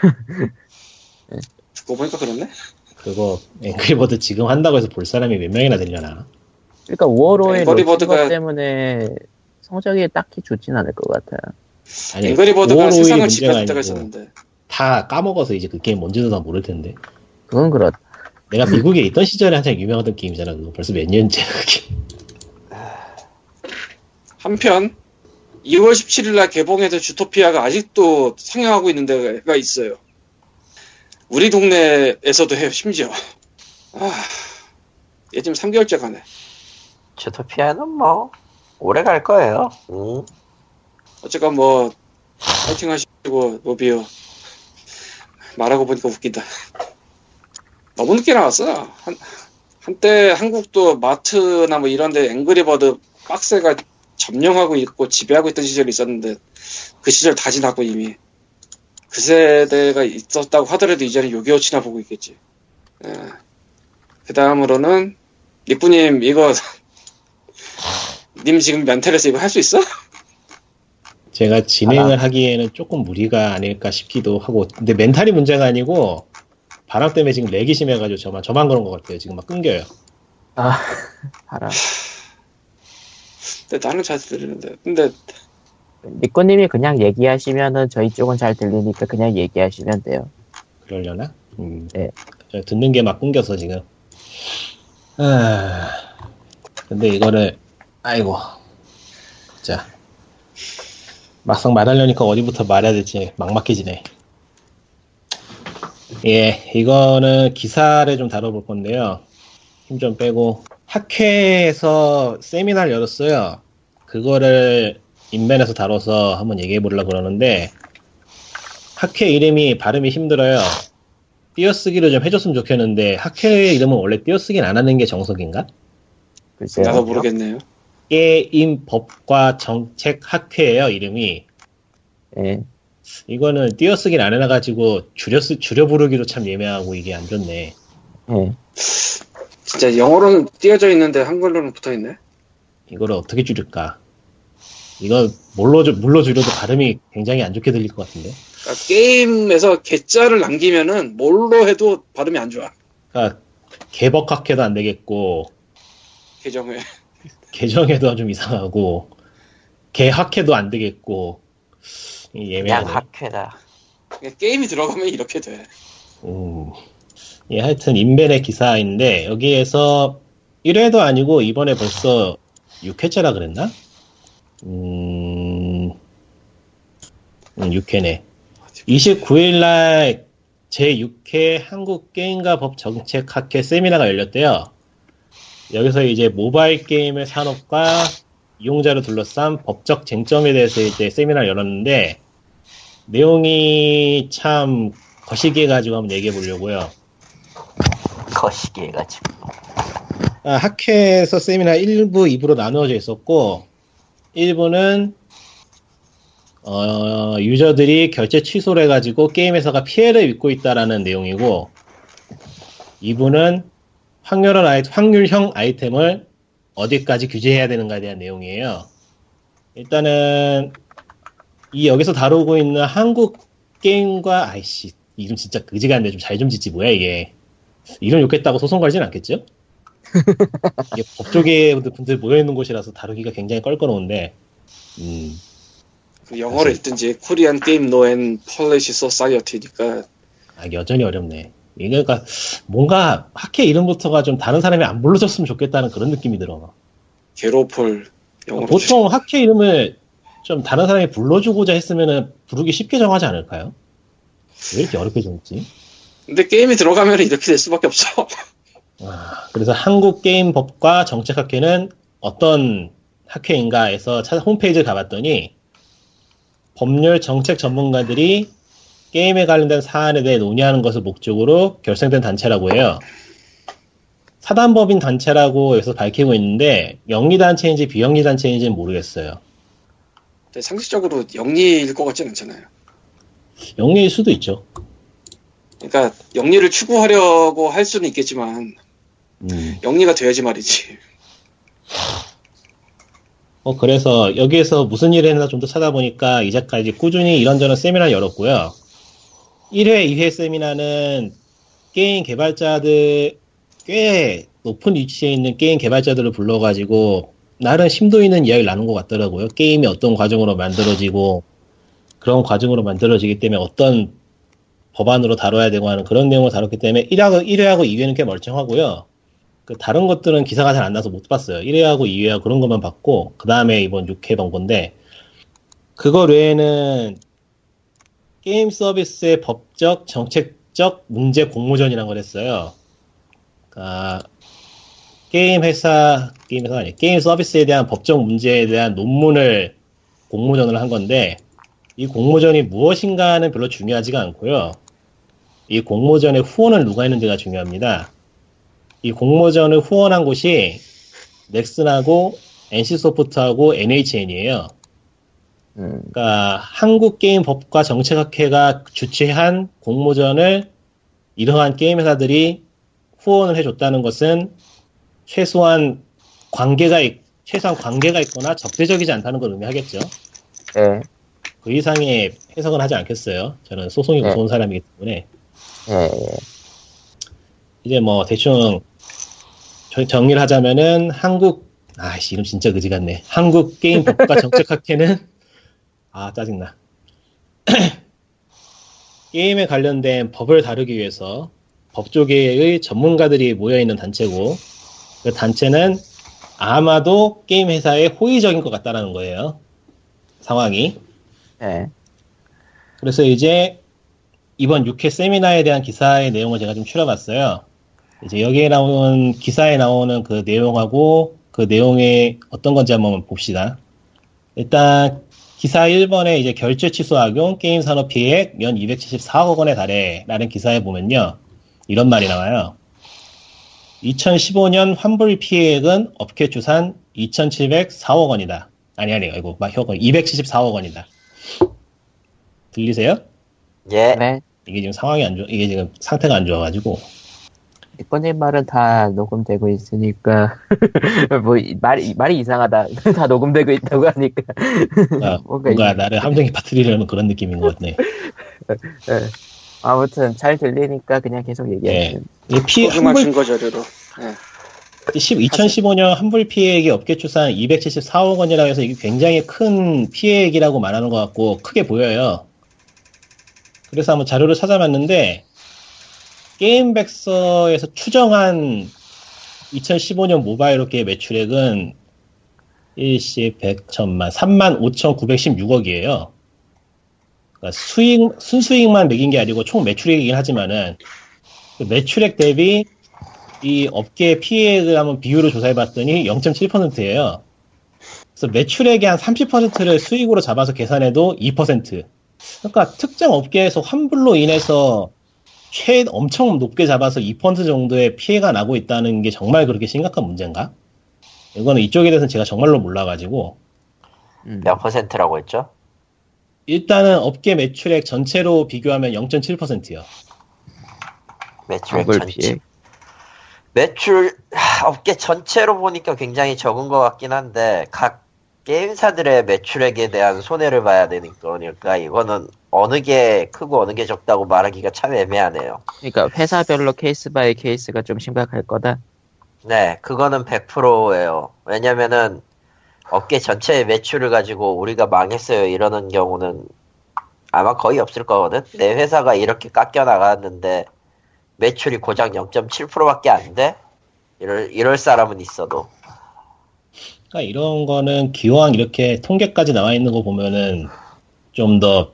듣고 보니까 그렇네.
그거 앵그리버드 지금 한다고 해서 볼 사람이 몇 명이나 되려나?
그러니까 5월 5일 놓친
앵그리버드가-
것 때문에 성적이 딱히 좋진 않을 것 같아요.
아니,
앵그리버드가
5월 5일이
세상을
문제가
지배할 때가
아니고
있었는데
다 까먹어서 이제 그 게임 뭔지도 다 모를 텐데.
그건 그렇다.
내가 미국에 있던 시절에 한창 유명하던 게임이잖아. 그거 벌써 몇 년째 그게.
한편 2월 17일 날 개봉해서 주토피아가 아직도 상영하고 있는 데가 있어요. 우리 동네에서도 해요, 심지어. 아, 얘 지금 3개월째 가네.
주토피아는 뭐 오래 갈 거예요. 응.
어쨌건 뭐, 파이팅 하시고, 노비요. 말하고 보니까 웃긴다. 너무 늦게 나왔어. 한, 한때 한국도 마트나 뭐 이런데 앵그리버드 박스가 점령하고 있고 지배하고 있던 시절이 있었는데 그 시절 다 지났고 이미 그 세대가 있었다고 하더라도 이제는 요기요치나 보고 있겠지. 그 다음으로는 니꾸님 이거 님 지금 멘탈에서 이거 할 수 있어?
제가 진행을 하기에는 조금 무리가 아닐까 싶기도 하고. 근데 멘탈이 문제가 아니고 바람 때문에 지금 렉이 심해가지고 저만 저만 그런 것 같아요. 지금 막 끊겨요.
아, 바람.
근데 나는 잘 들리는데. 근데
니꼬님이 그냥 얘기하시면은 저희 쪽은 잘 들리니까 그냥 얘기하시면 돼요.
그러려나? 음.
네.
저 듣는 게 막 끊겨서 지금. 아, 근데 이거를, 아이고. 자. 막상 말하려니까 어디부터 말해야 될지 막막해지네. 예, 이거는 기사를 좀 다뤄볼 건데요. 힘 좀 빼고. 학회에서 세미나를 열었어요. 그거를 인벤에서 다뤄서 한번 얘기해 보려고 그러는데, 학회 이름이 발음이 힘들어요. 띄어쓰기를 좀 해줬으면 좋겠는데 학회 이름은 원래 띄어쓰기는 안 하는 게 정석인가?
글쎄요.
나도 모르겠네요.
게임 법과 정책 학회예요 이름이.
예.
이거는 띄어쓰기를 안 해놔가지고 줄여 쓰, 줄여 부르기도 참 예매하고 이게 안 좋네.
예.
진짜 영어로는 띄어져 있는데 한글로는 붙어 있네.
이거를 어떻게 줄일까? 이거 뭘로 줄- 물로 줄여도 발음이 굉장히 안 좋게 들릴 것 같은데.
그러니까 게임에서 개자를 남기면은 뭘로 해도 발음이 안 좋아.
그러니까 개벅학회도 안 되겠고
계정에.
개정해도 좀 이상하고 개학회도 안 되겠고 이
그냥. 학회다.
게임이 들어가면 이렇게 돼.
음. 예, 하여튼 인벤의 기사인데 여기에서 1회도 아니고 이번에 벌써 6회째라 그랬나? 음, 음 6회네. 29일날 제6회 한국게임과 법정책학회 세미나가 열렸대요. 여기서 이제 모바일 게임의 산업과 이용자를 둘러싼 법적 쟁점에 대해서 이제 세미나를 열었는데 내용이 참 거시기해 가지고 한번 얘기해 보려고요.
거시기 해 가지고.
아, 학회에서 세미나 1부, 2부로 나누어져 있었고 1부는 어, 유저들이 결제 취소를 해가지고 게임 회사가 피해를 입고 있다라는 내용이고 2부는 확률형, 아이, 확률형 아이템을 어디까지 규제해야 되는가에 대한 내용이에요. 일단은 이 여기서 다루고 있는 한국 게임법과 아이씨 이름 진짜 그지같네 좀잘 좀 짓지 뭐야 이게 이름 욕했다고 소송 걸진 않겠죠? 이게 법조계 분들 모여 있는 곳이라서 다루기가 굉장히 껄끄러운데 음,
그 영어로 읽든지 Korean Game Law and Policy 소사이어티니까
아, 여전히 어렵네. 이게 그러니까 뭔가 학회 이름부터가 좀 다른 사람이 안 불러줬으면 좋겠다는 그런 느낌이 들어.
게로폴 영어로
보통 학회 이름을 좀 다른 사람이 불러주고자 했으면은 부르기 쉽게 정하지 않을까요? 왜 이렇게 어렵게 정했지?
근데 게임이 들어가면 이렇게 될 수밖에 없어.
아, 그래서 한국 게임 법과 정책 학회는 어떤 학회인가에서 찾아 홈페이지를 가봤더니 법률 정책 전문가들이 게임에 관련된 사안에 대해 논의하는 것을 목적으로 결성된 단체라고 해요. 사단법인 단체라고 여기서 밝히고 있는데 영리 단체인지 비영리 단체인지는 모르겠어요.
근데 상식적으로 영리일 것 같진 않잖아요.
영리일 수도 있죠.
그러니까 영리를 추구하려고 할 수는 있겠지만
음.
영리가 돼야지 말이지.
어, 그래서 여기에서 무슨 일을 했나 좀 더 찾아보니까 이제까지 꾸준히 이런저런 세미나를 열었고요. 1회, 2회 세미나는 게임 개발자들, 꽤 높은 위치에 있는 게임 개발자들을 불러가지고 나름 심도 있는 이야기를 나눈 것 같더라고요. 게임이 어떤 과정으로 만들어지고 그런 과정으로 만들어지기 때문에 어떤 법안으로 다뤄야 되고 하는 그런 내용을 다뤘기 때문에 1회하고, 1회하고 2회는 꽤 멀쩡하고요. 그 다른 것들은 기사가 잘 안 나서 못 봤어요. 1회하고 2회하고 그런 것만 봤고 그 다음에 이번 6회 본 건데 그거 외에는 게임 서비스의 법적 정책적 문제 공모전이라는 걸 했어요. 그러니까 게임 회사 게임 회사가 아니 게임 서비스에 대한 법적 문제에 대한 논문을 공모전을 한 건데 이 공모전이 무엇인가는 별로 중요하지가 않고요. 이 공모전에 후원을 누가 했는지가 중요합니다. 이 공모전을 후원한 곳이 넥슨하고 NC소프트하고 NHN이에요.
음,
그러니까 한국게임법과 정책학회가 주최한 공모전을 이러한 게임 회사들이 후원을 해줬다는 것은 최소한 관계가 있, 최소한 관계가 있거나 적대적이지 않다는 걸 의미하겠죠.
예,
그 이상의 해석은 하지 않겠어요. 저는 소송이
네.
무서운 사람이기 때문에
예, 예.
이제 뭐 대충 저- 정리를 하자면은 한국 아씨 이름 진짜 그지 같네. 한국 게임 법과 정책학회는 아 짜증나. 게임에 관련된 법을 다루기 위해서 법조계의 전문가들이 모여 있는 단체고 그 단체는 아마도 게임 회사의 호의적인 것 같다라는 거예요. 상황이.
예.
그래서 이제 이번 6회 세미나에 대한 기사의 내용을 제가 좀 추려봤어요. 이제 여기에 나오는 기사에 나오는 그 내용하고 그 내용이 어떤 건지 한번 봅시다. 일단 기사 1번에 이제 결제 취소 악용 게임 산업 피해액 연 274억 원에 달해라는 기사에 보면요. 이런 말이 나와요. 2015년 환불 피해액은 업계 추산 2,704억 원이다. 아니 아니 이거 막 혀가 274억 원이다. 들리세요?
예.
네.
이게 지금 상황이 안 좋아, 이게 지금 상태가 안 좋아가지고.
이꺼님 말은 다 녹음되고 있으니까 뭐 이- 말이 말이 이상하다. 다 녹음되고 있다고 하니까
아,
뭔가
뭔가
이-
나를 함정에 빠뜨리려는 그런 느낌인 것 같네.
예. 아무튼 잘 들리니까 그냥 계속
이 피,
소중한
환불,
증거 자료로. 예.
2015년 환불 피해액이 업계 추산 274억 원이라고 해서 이게 굉장히 큰 피해액이라고 말하는 것 같고 크게 보여요. 그래서 한번 자료를 찾아봤는데 게임백서에서 추정한 2015년 모바일 업계의 매출액은 일시, 백, 천만, 3만 5,916억이에요. 그러니까 수익, 순수익만 매긴 게 아니고 총 매출액이긴 하지만은, 그 매출액 대비 이 업계 피해액을 한번 비율을 조사해 봤더니 0.7%예요. 그래서 매출액의 한 30%를 수익으로 잡아서 계산해도 2%. 그러니까 특정 업계에서 환불로 인해서 최 엄청 높게 잡아서 2% 정도의 피해가 나고 있다는 게 정말 그렇게 심각한 문제인가? 이거는 이쪽에 대해서는 제가 정말로 몰라가지고
음.
몇 퍼센트라고 했죠?
일단은 업계 매출액 전체로 비교하면 0.7%요.
매출액 전체.
피해.
매출 하, 업계 전체로 보니까 굉장히 적은 것 같긴 한데 각 게임사들의 매출액에 대한 손해를 봐야 되는 거니까 이거는 어느 게 크고 어느 게 적다고 말하기가 참 애매하네요.
그러니까 회사별로 case by case가 좀 심각할 거다.
네, 그거는 100%예요. 왜냐면은 업계 전체의 매출을 가지고 우리가 망했어요 이러는 경우는 아마 거의 없을 거거든. 내 회사가 이렇게 깎여 나갔는데 매출이 고작 0.7%밖에 안 돼? 이럴 이럴 사람은 있어도
그러니까 이런 거는 기왕 이렇게 통계까지 나와 있는 거 보면은 좀더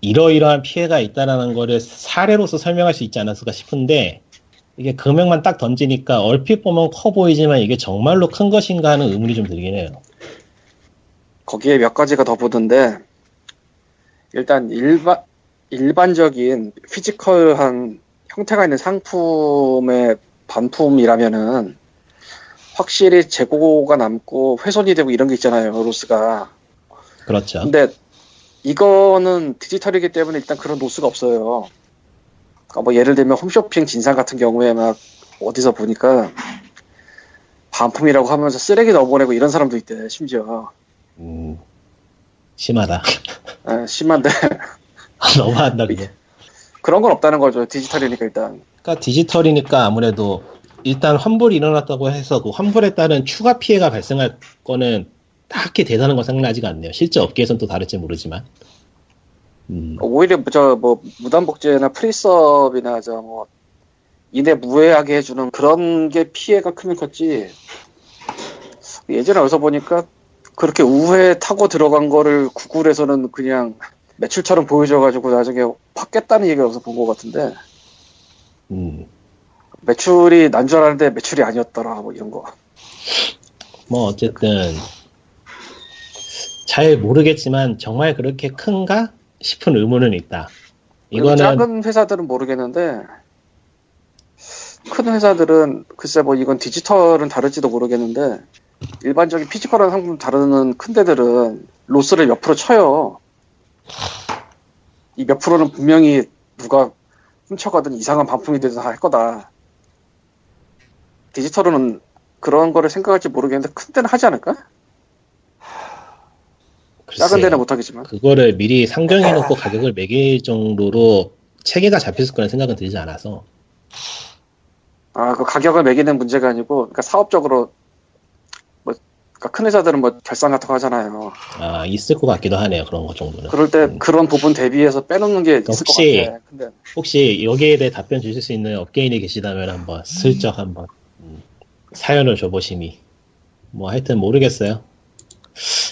이러이러한 피해가 있다라는 거를 사례로서 설명할 수 있지 않았을까 싶은데 이게 금액만 딱 던지니까 얼핏 보면 커 보이지만 이게 정말로 큰 것인가 하는 의문이 좀 들긴 해요.
거기에 몇 가지가 더 보던데 일단 일반 일반적인 physical한 형태가 있는 상품의 반품이라면은 확실히 재고가 남고 훼손이 되고 이런 게 있잖아요 loss가
그렇죠.
근데 이거는 디지털이기 때문에 일단 그런 loss가 없어요 그러니까 뭐 예를 들면 홈쇼핑 진상 같은 경우에 막 어디서 보니까 반품이라고 하면서 쓰레기 넣어보내고 이런 사람도 있대 심지어
음, 심하다.
아, 심한데
너무한다 그게.
그런 건 없다는 거죠 디지털이니까 일단
그러니까 디지털이니까 아무래도 일단 환불이 일어났다고 해서 그 환불에 따른 추가 피해가 발생할 거는 딱히 대단한 건 생각나지가 않네요. 실제 업계에서는 또 다를지 모르지만. 음,
오히려 저뭐 무단복제나 프리섭이나 저뭐 이내 무해하게 해주는 그런 게 피해가 크면 컸지. 예전에 어디서 보니까 그렇게 우회 타고 들어간 거를 구글에서는 그냥 매출처럼 보여줘가지고 나중에 확 깼다는 얘기가 어디서 본 것 같은데.
음,
매출이 난 줄 알았는데 매출이 아니었더라 뭐 이런 거.
뭐 어쨌든 잘 모르겠지만 정말 그렇게 큰가 싶은 의문은 있다. 이거는
작은 회사들은 모르겠는데 큰 회사들은 글쎄 뭐 이건 디지털은 다를지도 모르겠는데 일반적인 physical한 상품 다루는 큰 데들은 loss를 몇 프로 쳐요. 이 몇 프로는 분명히 누가 훔쳐가든 이상한 반품이 되든 할 거다. 디지털은 그런 거를 생각할지 모르겠는데 큰 데는 하지 않을까? 작은. 데는 못하겠지만
그거를 미리 상정해놓고 가격을 매길 정도로 체계가 잡혔을 거라는 생각은 들지 않아서
아 그 가격을 매기는 문제가 아니고 그러니까 사업적으로 뭐 그러니까 큰 회사들은 뭐 결산 같은 거 하잖아요.
아, 있을 것 같기도 하네요. 그런 것 정도는.
그럴 때 그런 부분 대비해서 빼놓는 게 있을
혹시-
것 같아. 근데
혹시 여기에 대해 답변 주실 수 있는 업계인이 계시다면 한번 슬쩍 한번 음, 사연을 줘보시니 뭐 하여튼 모르겠어요.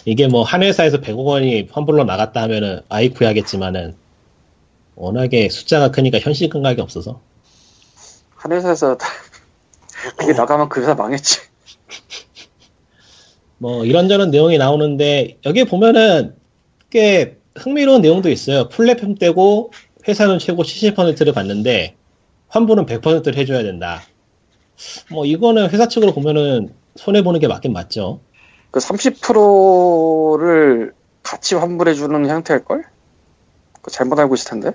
이게 뭐 한 회사에서 100억 원이 환불로 나갔다 하면은 아이쿠 하겠지만은 워낙에 숫자가 크니까 현실 감각이 없어서
한 회사에서 그게 나가면 그 회사 망했지.
뭐 이런저런 내용이 나오는데 여기 보면은 꽤 흥미로운 내용도 있어요. 플랫폼 떼고 회사는 최고 70%를 받는데 환불은 100%를 해줘야 된다. 뭐 이거는 회사 측으로 보면은 손해 보는 게 맞긴 맞죠.
그 30%를 같이 환불해주는 형태일걸? 그 잘못 알고 있을 텐데.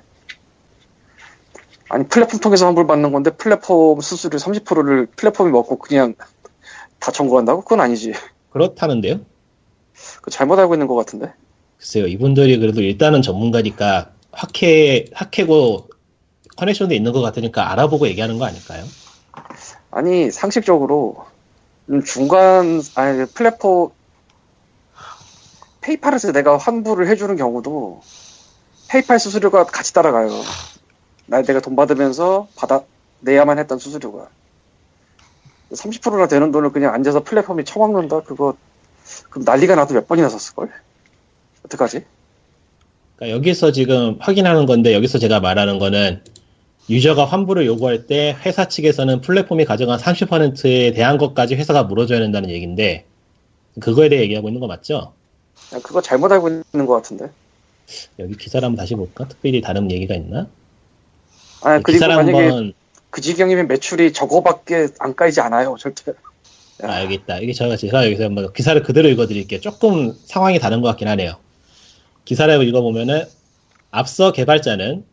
아니 플랫폼 통해서 환불받는 건데 플랫폼 수수료 30%를 플랫폼이 먹고 그냥 다 청구한다고? 그건 아니지.
그렇다는데요.
그 잘못 알고 있는 것 같은데.
글쎄요, 이분들이 그래도 일단은 전문가니까 학회 학회고 커넥션도 있는 것 같으니까 알아보고 얘기하는 거 아닐까요?
아니 상식적으로 음, 중간 아니 플랫폼 페이팔에서 내가 환불을 해주는 경우도 페이팔 수수료가 같이 따라가요. 나 내가 돈 받으면서 받아 내야만 했던 수수료가 30%나 되는 돈을 그냥 앉아서 플랫폼이 처먹는다 그거 그럼 난리가 나도 몇 번이나 썼을걸? 어떡하지?
그러니까 여기서 지금 확인하는 건데 여기서 제가 말하는 거는 유저가 환불을 요구할 때 회사 측에서는 플랫폼이 가져간 30%에 대한 것까지 회사가 물어줘야 된다는 얘기인데 그거에 대해 얘기하고 있는 거 맞죠?
그냥 그거 잘못 알고 있는 것 같은데.
여기 기사를 한번 다시 볼까? 특별히 다른 얘기가 있나?
아니, 그리고
기사를
만약에
한번
그 지경이면 매출이 저거밖에 안 까이지 않아요, 절대.
아, 알겠다. 이게 제가, 제가 여기서 한번 기사를 그대로 읽어드릴게요. 조금 상황이 다른 것 같긴 하네요. 기사를 읽어보면은, 앞서 개발자는,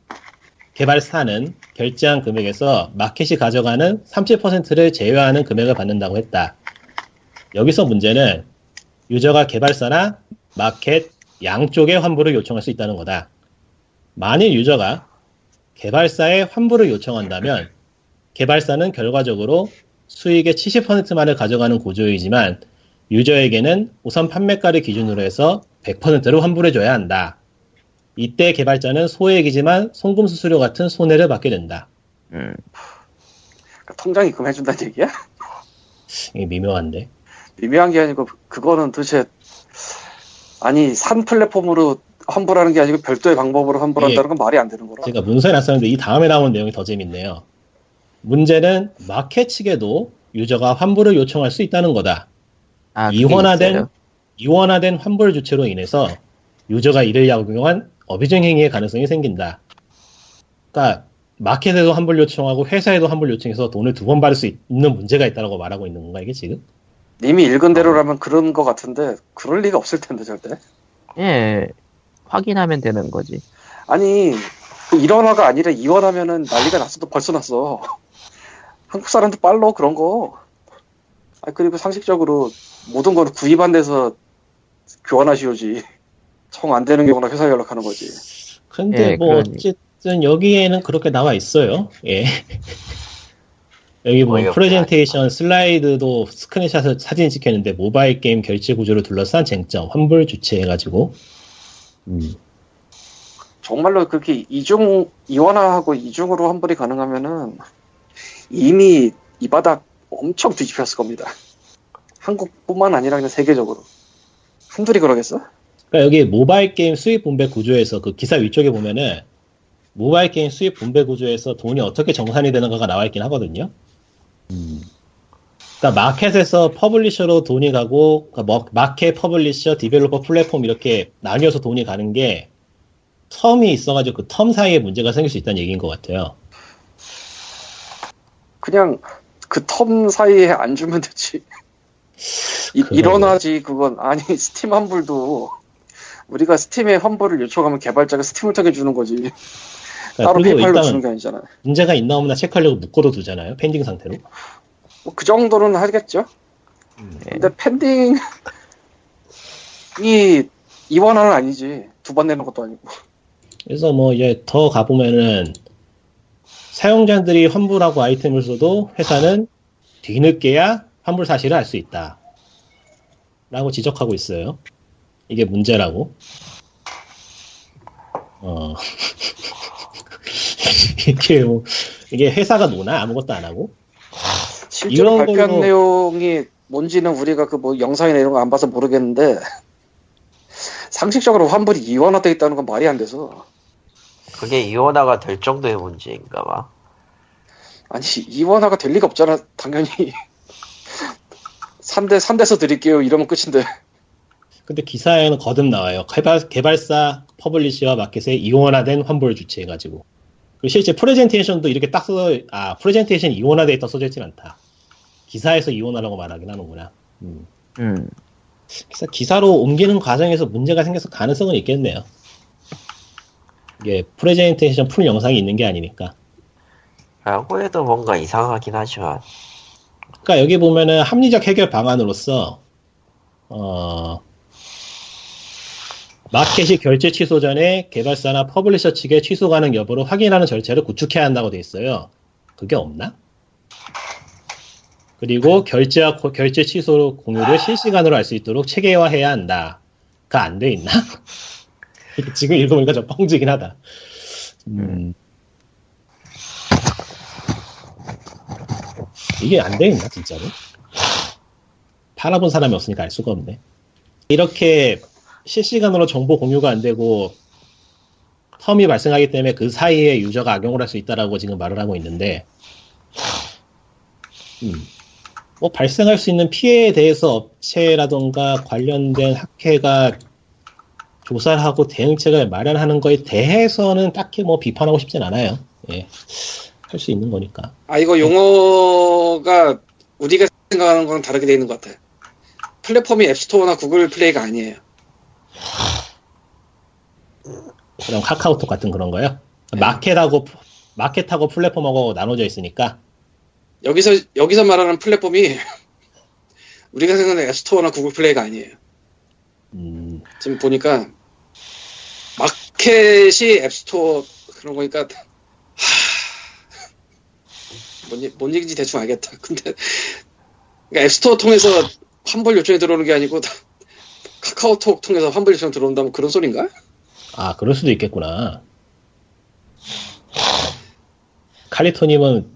개발사는 결제한 금액에서 마켓이 가져가는 30%를 제외하는 금액을 받는다고 했다. 여기서 문제는, 유저가 개발사나 마켓 양쪽에 환불을 요청할 수 있다는 거다. 만일 유저가 개발사에 환불을 요청한다면, 개발사는 결과적으로 수익의 70%만을 가져가는 구조이지만 유저에게는 우선 판매가를 기준으로 해서 100%를 환불해줘야 한다. 이때 개발자는 소액이지만 송금 수수료 같은 손해를 받게 된다.
음.
그러니까 통장 입금해 준다는 얘기야?
이게 미묘한데.
미묘한 게 아니고, 그거는 도대체, 아니, 산 플랫폼으로 환불하는 게 아니고 별도의 방법으로 환불한다는 건 말이 안 되는 거라.
제가 문서에 놨었는데 이 다음에 나온 내용이 더 재밌네요. 문제는 마켓 측에도 유저가 환불을 요청할 수 있다는 거다.
아,
이원화된
있어요?
이원화된 환불 주체로 인해서 유저가 이를 약용한 어비증 행위의 가능성이 생긴다. 그러니까 마켓에도 환불 요청하고 회사에도 환불 요청해서 돈을 두 번 받을 수 있- 있는 문제가 있다고 말하고 있는 건가 이게 지금?
님이 읽은 대로라면 그런 거 같은데, 그럴 리가 없을 텐데, 절대.
예. 확인하면 되는 거지.
아니, 그 일원화가 아니라 이원하면은 난리가 났어도 벌써 났어. 한국 사람도 빨라, 그런 거. 아, 그리고 상식적으로 모든 걸 구입한 데서 교환하시오지. 정 안 되는 경우나 회사에 연락하는 거지.
근데
예,
뭐
그러니.
어쨌든 여기에는 그렇게 나와 있어요. 예. 여기 뭐
어이없게
프레젠테이션 슬라이드도 스크린샷을 사진 찍혔는데 모바일 게임 결제 구조를 둘러싼 쟁점 환불 주체 해가지고 음.
정말로 그렇게 이중, 이원화하고 이중으로 환불이 가능하면은 이미 이 바닥 엄청 뒤집혔을 겁니다. 한국뿐만 아니라 그냥 세계적으로. 한둘이 그러겠어?
그러니까 여기 모바일 게임 수입 분배 구조에서 그 기사 위쪽에 보면은 모바일 게임 수입 분배 구조에서 돈이 어떻게 정산이 되는가가 나와 있긴 하거든요. 그러니까 마켓에서 publisher로 돈이 가고 그러니까 뭐- 마켓, publisher, developer, 플랫폼 이렇게 나뉘어서 돈이 가는 게 term이 있어가지고 그 term 사이에 문제가 생길 수 있다는 얘기인 것 같아요.
그냥 그 텀 사이에 안 주면 되지. 이. 일어나지 그건 아니 스팀 환불도 우리가 스팀에 환불을 요청하면 개발자가 스팀을 통해 주는 거지.
그러니까
따로 페이팔로 주는 게 아니잖아.
문제가 있나 없나 체크하려고 묶어도 두잖아요. pending 상태로.
뭐 그 정도는 하겠죠.
예.
근데 pending 이 이원화는 아니지. 두 번 내는 것도 아니고.
그래서 뭐 이제 더 가보면은 사용자들이 환불하고 아이템을 써도 회사는 뒤늦게야 환불 사실을 알 수 있다. 라고 지적하고 있어요. 이게 문제라고. 어. 이게 뭐, 이게 회사가 노나? 아무것도 안 하고?
실제로
이런
발표한
걸로-
내용이 뭔지는 우리가 그 뭐 영상이나 이런 거 안 봐서 모르겠는데 상식적으로 환불이 이원화돼 있다는 건 말이 안 돼서
그게 이원화가 될 정도의 문제인가 봐.
아니 이원화가 될 리가 없잖아 당연히 산대 산대서 드릴게요 이러면 끝인데
근데 기사에는 거듭 나와요. 개발, 개발사, publisher와 마켓에 이원화된 환불 주체 해가지고. 그리고 실제 프레젠테이션도 이렇게 딱 써, 아, 프레젠테이션 이원화돼 있다 써져 있진 않다. 기사에서 이원화라고 말하긴 하는구나. 음.
음.
기사, 기사로 옮기는 과정에서 문제가 생겨서 가능성은 있겠네요. 이게 프레젠테이션 full 영상이 있는 게 아니니까.
라고 해도 뭔가 이상하긴 하지만.
그러니까 여기 보면은 합리적 해결 방안으로서 어, 마켓이 결제 취소 전에 개발사나 publisher 측에 취소 가능 여부를 확인하는 절차를 구축해야 한다고 돼 있어요. 그게 없나? 그리고 결제와 고- 결제 취소 공유를 실시간으로 알 수 있도록 체계화해야 한다. 그안돼 있나? 지금 읽어보니까 좀 뻥지긴 하다. 음. 이게 안 돼 있나 진짜로? 팔아본 사람이 없으니까 알 수가 없네. 이렇게 실시간으로 정보 공유가 안 되고 텀이 발생하기 때문에 그 사이에 유저가 악용을 할 수 있다라고 지금 말을 하고 있는데 음, 뭐 발생할 수 있는 피해에 대해서 업체라던가 관련된 학회가 조사를 하고 대응책을 마련하는 거에 대해서는 딱히 뭐 비판하고 싶진 않아요. 예. 할 수 있는 거니까.
아 이거 용어가 우리가 생각하는 거랑 다르게 돼 있는 것 같아. 플랫폼이 앱스토어나 구글 플레이가 아니에요.
그럼 카카오톡 같은 그런 거요? 마켓하고 마켓하고 플랫폼하고 나눠져 있으니까
여기서 여기서 말하는 플랫폼이 우리가 생각하는 앱스토어나 구글 플레이가 아니에요.
음,
지금 보니까 마켓이 앱스토어 그런 거니까 하... 뭔, 얘- 뭔 얘기인지 대충 알겠다. 근데 그러니까 앱스토어 통해서 환불 요청이 들어오는 게 아니고 카카오톡 통해서 환불 요청 들어온다면 그런 소린가?
아 그럴 수도 있겠구나. 칼리토님은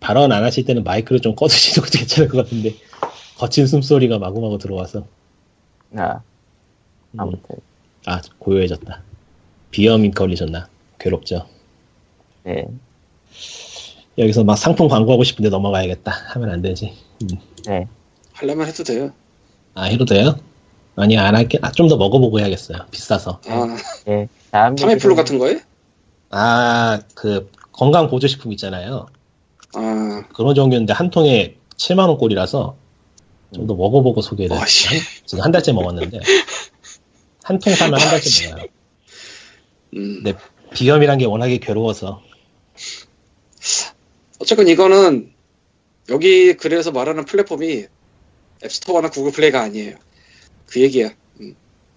발언 안 하실 때는 마이크를 좀 꺼두시는 것도 괜찮을 것 같은데 거친 숨소리가 마구마구 들어와서
아,
음,
아무튼.
아 고요해졌다. 비염이 걸리셨나? 괴롭죠.
네.
여기서 막 상품 광고하고 싶은데 넘어가야겠다. 하면 안 되지. 음.
네.
하려면 해도 돼요.
아 해도 돼요? 아니 안 할게. 아, 좀 더 먹어보고 해야겠어요. 비싸서.
아,
네. 다음
타미플루
얘기는-
같은 거에?
아 그 건강 보조식품 있잖아요.
아,
그런 종류인데 한 통에 7만 원 꼴이라서 좀 더 먹어보고 소개를. 한- 지금 한 달째 먹었는데 한 통 사면 한 달째 먹어요.
음.
근데 비염이란 게 워낙에 괴로워서
어쨌건 이거는 여기 그래서 말하는 플랫폼이 앱스토어나 구글 플레이가 아니에요. 그 얘기야.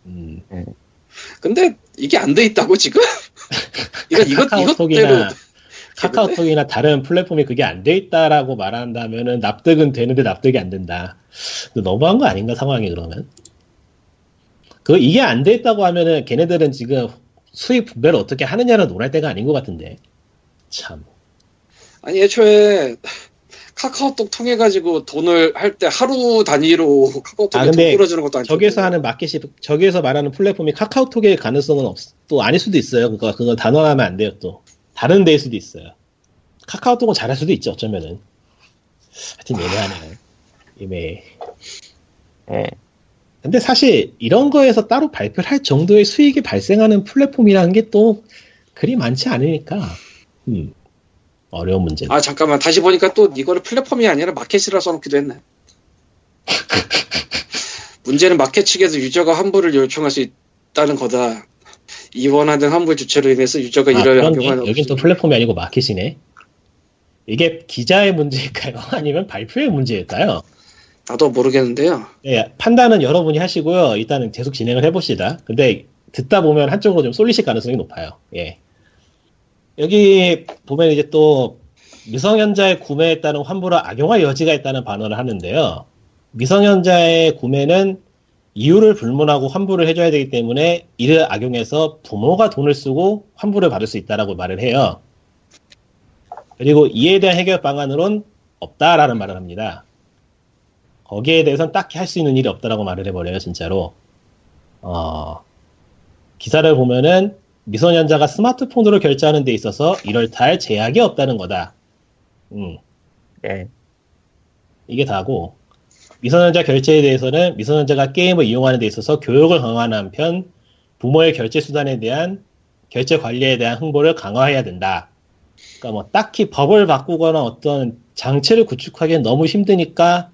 음,
근데 이게 안 돼 있다고 지금? 이거 이것
카카오톡이나 카카오톡이나 다른 플랫폼이 그게 안 돼 있다라고 말한다면은 납득은 되는데 납득이 안 된다. 너무한 거 아닌가 상황이 그러면? 그 이게 안 돼 있다고 하면은 걔네들은 지금 수익 분배를 어떻게 하느냐를 논할 때가 아닌 것 같은데 참.
아니 애초에 카카오톡 통해 가지고 돈을 할 때 하루 단위로 카카오톡에
아,
돈 끌어주는 것도 아니고
저기에서 하는 마켓이 저기에서 말하는 플랫폼이 카카오톡의 가능성은 없, 또 아닐 수도 있어요. 그거 그거 단언하면 안 돼요. 또 다른 데일 수도 있어요. 카카오톡은 잘할 수도 있죠. 어쩌면은. 하여튼 예매하네요. 예매.
네.
근데 사실 이런 거에서 따로 발표를 할 정도의 수익이 발생하는 플랫폼이라는 게 또 그리 많지 않으니까 음, 어려운 문제.
아 잠깐만 다시 보니까 또 이거를 플랫폼이 아니라 마켓이라 써놓기도 했네. 문제는 마켓 측에서 유저가 환불을 요청할 수 있다는 거다. 이원하는 환불 주체로 인해서 유저가
아, 그런데
악용하는
여긴 또 플랫폼이 아니고 마켓이네. 이게 기자의 문제일까요? 아니면 발표의 문제일까요?
나도 모르겠는데요.
네, 판단은 여러분이 하시고요. 일단은 계속 진행을 해봅시다. 근데 듣다 보면 한쪽으로 좀 쏠리실 가능성이 높아요. 예. 여기 보면 이제 또 미성년자의 구매에 따른 환불을 악용할 여지가 있다는 반언을 하는데요. 미성년자의 구매는 이유를 불문하고 환불을 해줘야 되기 때문에 이를 악용해서 부모가 돈을 쓰고 환불을 받을 수 있다라고 말을 해요. 그리고 이에 대한 해결 방안으론 없다라는 말을 합니다. 거기에 대해서는 딱히 할 수 있는 일이 없다라고 말을 해버려요, 진짜로. 어, 기사를 보면은 미성년자가 스마트폰으로 결제하는 데 있어서 이럴다 할 제약이 없다는 거다. 음,
네.
이게 다고, 미성년자 결제에 대해서는 미성년자가 게임을 이용하는 데 있어서 교육을 강화하는 한편, 부모의 결제 수단에 대한 결제 관리에 대한 홍보를 강화해야 된다. 그러니까 뭐 딱히 법을 바꾸거나 어떤 장치를 구축하기엔 너무 힘드니까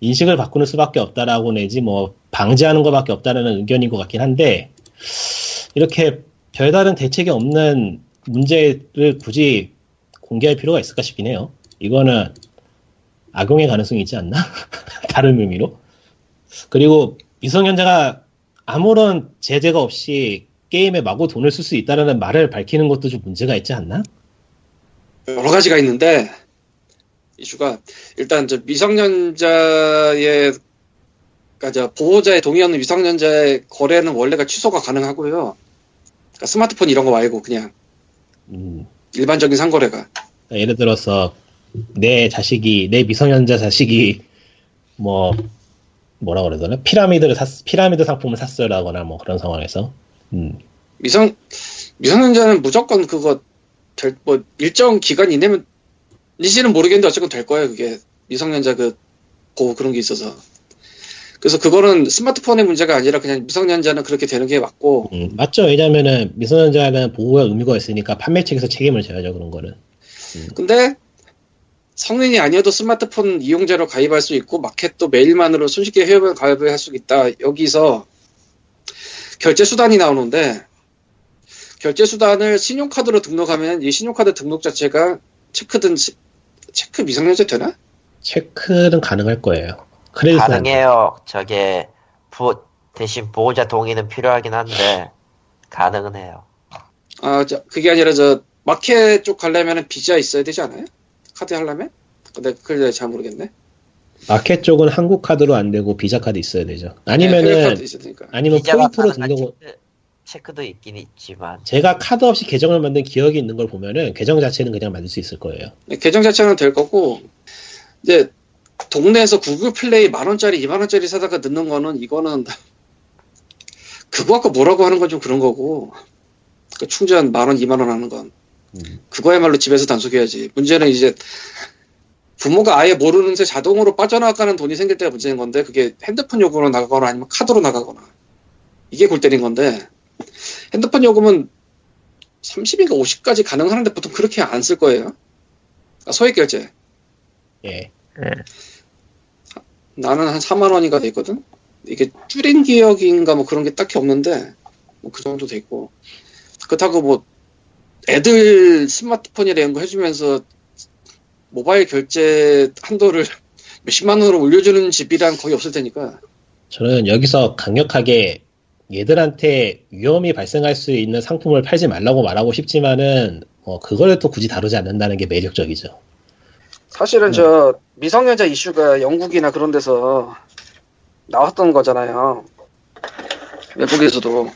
인식을 바꾸는 수밖에 없다라고 내지 뭐 방지하는 것밖에 없다라는 의견인 것 같긴 한데 이렇게 별다른 대책이 없는 문제를 굳이 공개할 필요가 있을까 싶긴 해요. 이거는 악용의 가능성이 있지 않나? 다른 의미로. 그리고 미성년자가 아무런 제재가 없이 게임에 마구 돈을 쓸 수 있다는 말을 밝히는 것도 좀 문제가 있지 않나?
여러 가지가 있는데 이슈가 일단 저 미성년자의 그러니까 저 보호자의 동의 없는 미성년자의 거래는 원래가 취소가 가능하고요. 그러니까 스마트폰 이런 거 말고 그냥
음,
일반적인 상거래가.
그러니까 예를 들어서 내 자식이 내 미성년자 자식이 뭐 뭐라 되나? 피라미드를 샀 피라미드 상품을 샀어라거나 뭐 그런 상황에서. 음.
미성 미성년자는 무조건 그거 될 뭐 일정 기간 이내면 이지는 모르겠는데 어쨌건 될 거예요. 그게 미성년자 그 고 그런 게 있어서 그래서 그거는 스마트폰의 문제가 아니라 그냥 미성년자는 그렇게 되는 게 맞고.
음, 맞죠. 왜냐면은 미성년자는 보호가 의미가 있으니까 판매 측에서 책임을 져야죠 그런 거는.
근데 성인이 아니어도 스마트폰 이용자로 가입할 수 있고 마켓도 메일만으로 손쉽게 회원 가입을 할수 있다. 여기서 결제 수단이 나오는데 결제 수단을 신용카드로 등록하면 이 신용카드 등록 자체가 체크든 시- 체크 미성년자 되나?
체크는 가능할 거예요 크레딧
가능해요. 저게 부, 대신 보호자 동의는 필요하긴 한데 가능은 해요.
아, 저, 그게 아니라 저 마켓 쪽 가려면 비자 있어야 되지 않아요? 카드 하려면? 근데 그걸 잘 모르겠네.
마켓 쪽은 한국 카드로 안 되고 비자 카드 있어야 되죠
네,
아니면은
되니까.
아니면 포인트로
가능한
등록
체크, 체크도 있긴 있지만
제가 카드 없이 계정을 만든 기억이 있는 걸 보면은 계정 자체는 그냥 만들 수 있을 거예요.
네, 계정 자체는 될 거고 이제 동네에서 구글 플레이 만 원짜리, 이만 원짜리 사다가 넣는 거는 이거는 그거 갖고 뭐라고 하는 건 좀 그런 거고 그 충전 만 원, 이만 원 하는 건
음.
그거야말로 집에서 단속해야지. 문제는 이제 부모가 아예 모르는 새 자동으로 빠져나가는 돈이 생길 때가 문제인 건데 그게 핸드폰 요금으로 나가거나 아니면 카드로 나가거나 이게 골 때린 건데 핸드폰 요금은 30인가 50까지 가능하는데 보통 그렇게 안 쓸 거예요. 아, 소액 결제.
예.
나는 한 4만 원인가 돼 있거든. 이게 줄인 기억인가 뭐 그런 게 딱히 없는데 뭐 그 정도 돼 있고 그렇다고 뭐 애들 스마트폰이라 이런 거 해주면서 모바일 결제 한도를 몇십만 원으로 올려주는 집이란 거의 없을 테니까
저는 여기서 강력하게 얘들한테 위험이 발생할 수 있는 상품을 팔지 말라고 말하고 싶지만은 어, 그걸 또 굳이 다루지 않는다는 게 매력적이죠.
사실은 저 미성년자 이슈가 영국이나 그런 데서 나왔던 거잖아요. 외국에서도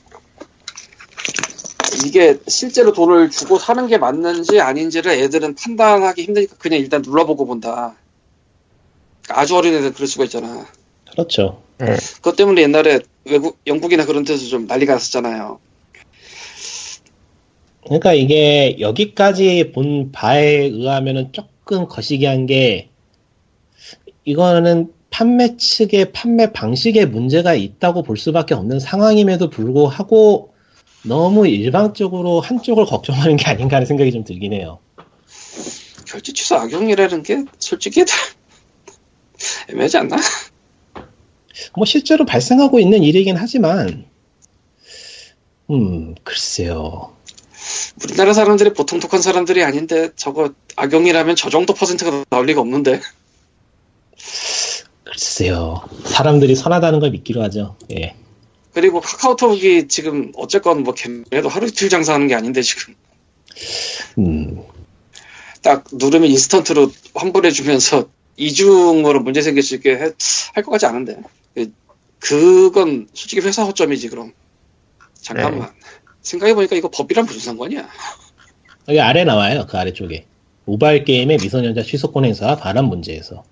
이게 실제로 돈을 주고 사는 게 맞는지 아닌지를 애들은 판단하기 힘드니까 그냥 일단 눌러보고 본다. 아주 어린 애들 그럴 수가 있잖아.
그렇죠.
그것 때문에 옛날에 외국 영국이나 그런 데서 좀 난리가 났었잖아요.
그러니까 이게 여기까지 본 바에 의하면은 조금 거시기한 게 이거는 판매 측의 판매 방식에 문제가 있다고 볼 수밖에 없는 상황임에도 불구하고 너무 일방적으로 한쪽을 걱정하는 게 아닌가 하는 생각이 좀 들긴 해요.
결제 취소 악용이라는 게 솔직히 애매하지 않나?
뭐 실제로 발생하고 있는 일이긴 하지만 음 글쎄요
우리나라 사람들이 보통 독한 사람들이 아닌데 저거 악용이라면 저 정도 퍼센트가 나올 리가 없는데.
글쎄요. 사람들이 선하다는 걸 믿기로 하죠. 예.
그리고 카카오톡이 지금 어쨌건 뭐 걔네도 하루 이틀 장사하는 게 아닌데 지금.
음,
딱 누르면 인스턴트로 환불해주면서 이중으로 문제 생길 수 있게 할 것 같지 않은데. 그- 그건 솔직히 회사 허점이지 그럼. 잠깐만 생각해보니까 이거 법이랑 무슨 상관이야
여기 아래 나와요 그 아래쪽에 모바일 게임의 미성년자 취소권 행사 반환 문제에서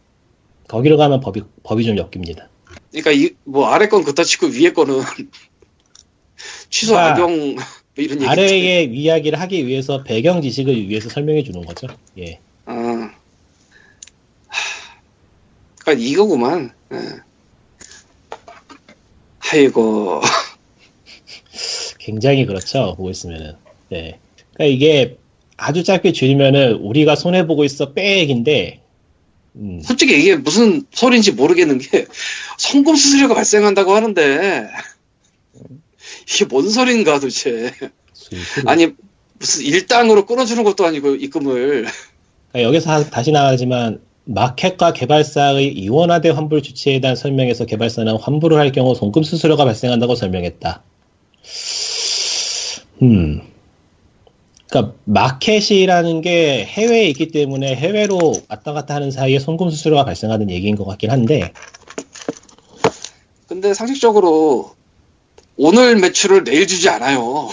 거기로 가면 법이 법이 좀 엮입니다
그러니까 이 뭐 아래 건 그따 치고 위에 거는 취소
그러니까
악용 뭐 이런 얘기
아래의 이야기를 하기 위해서 배경 지식을 위해서 설명해 주는 거죠 예
아. 하, 그러니까 이거구만. 예. 아이고.
굉장히 그렇죠 보고 있으면은 예 그러니까 이게 아주 짧게 줄이면은 우리가 손해 보고 있어 빽인데 음,
솔직히 이게 무슨 소리인지 모르겠는 게 성금 수수료가 발생한다고 하는데 이게 뭔 소린가 도대체.
수수료.
아니 무슨 일당으로 끊어주는 것도 아니고 입금을.
그러니까 여기서 하- 다시 나가지만 마켓과 개발사의 이원화된 환불 주체에 대한 설명에서 개발사는 환불을 할 경우 송금 수수료가 발생한다고 설명했다. 음. 그러니까 마켓이라는 게 해외에 있기 때문에 해외로 왔다 갔다 하는 사이에 송금 수수료가 발생하는 얘기인 것 같긴 한데
근데 상식적으로 오늘 매출을 내일 주지 않아요.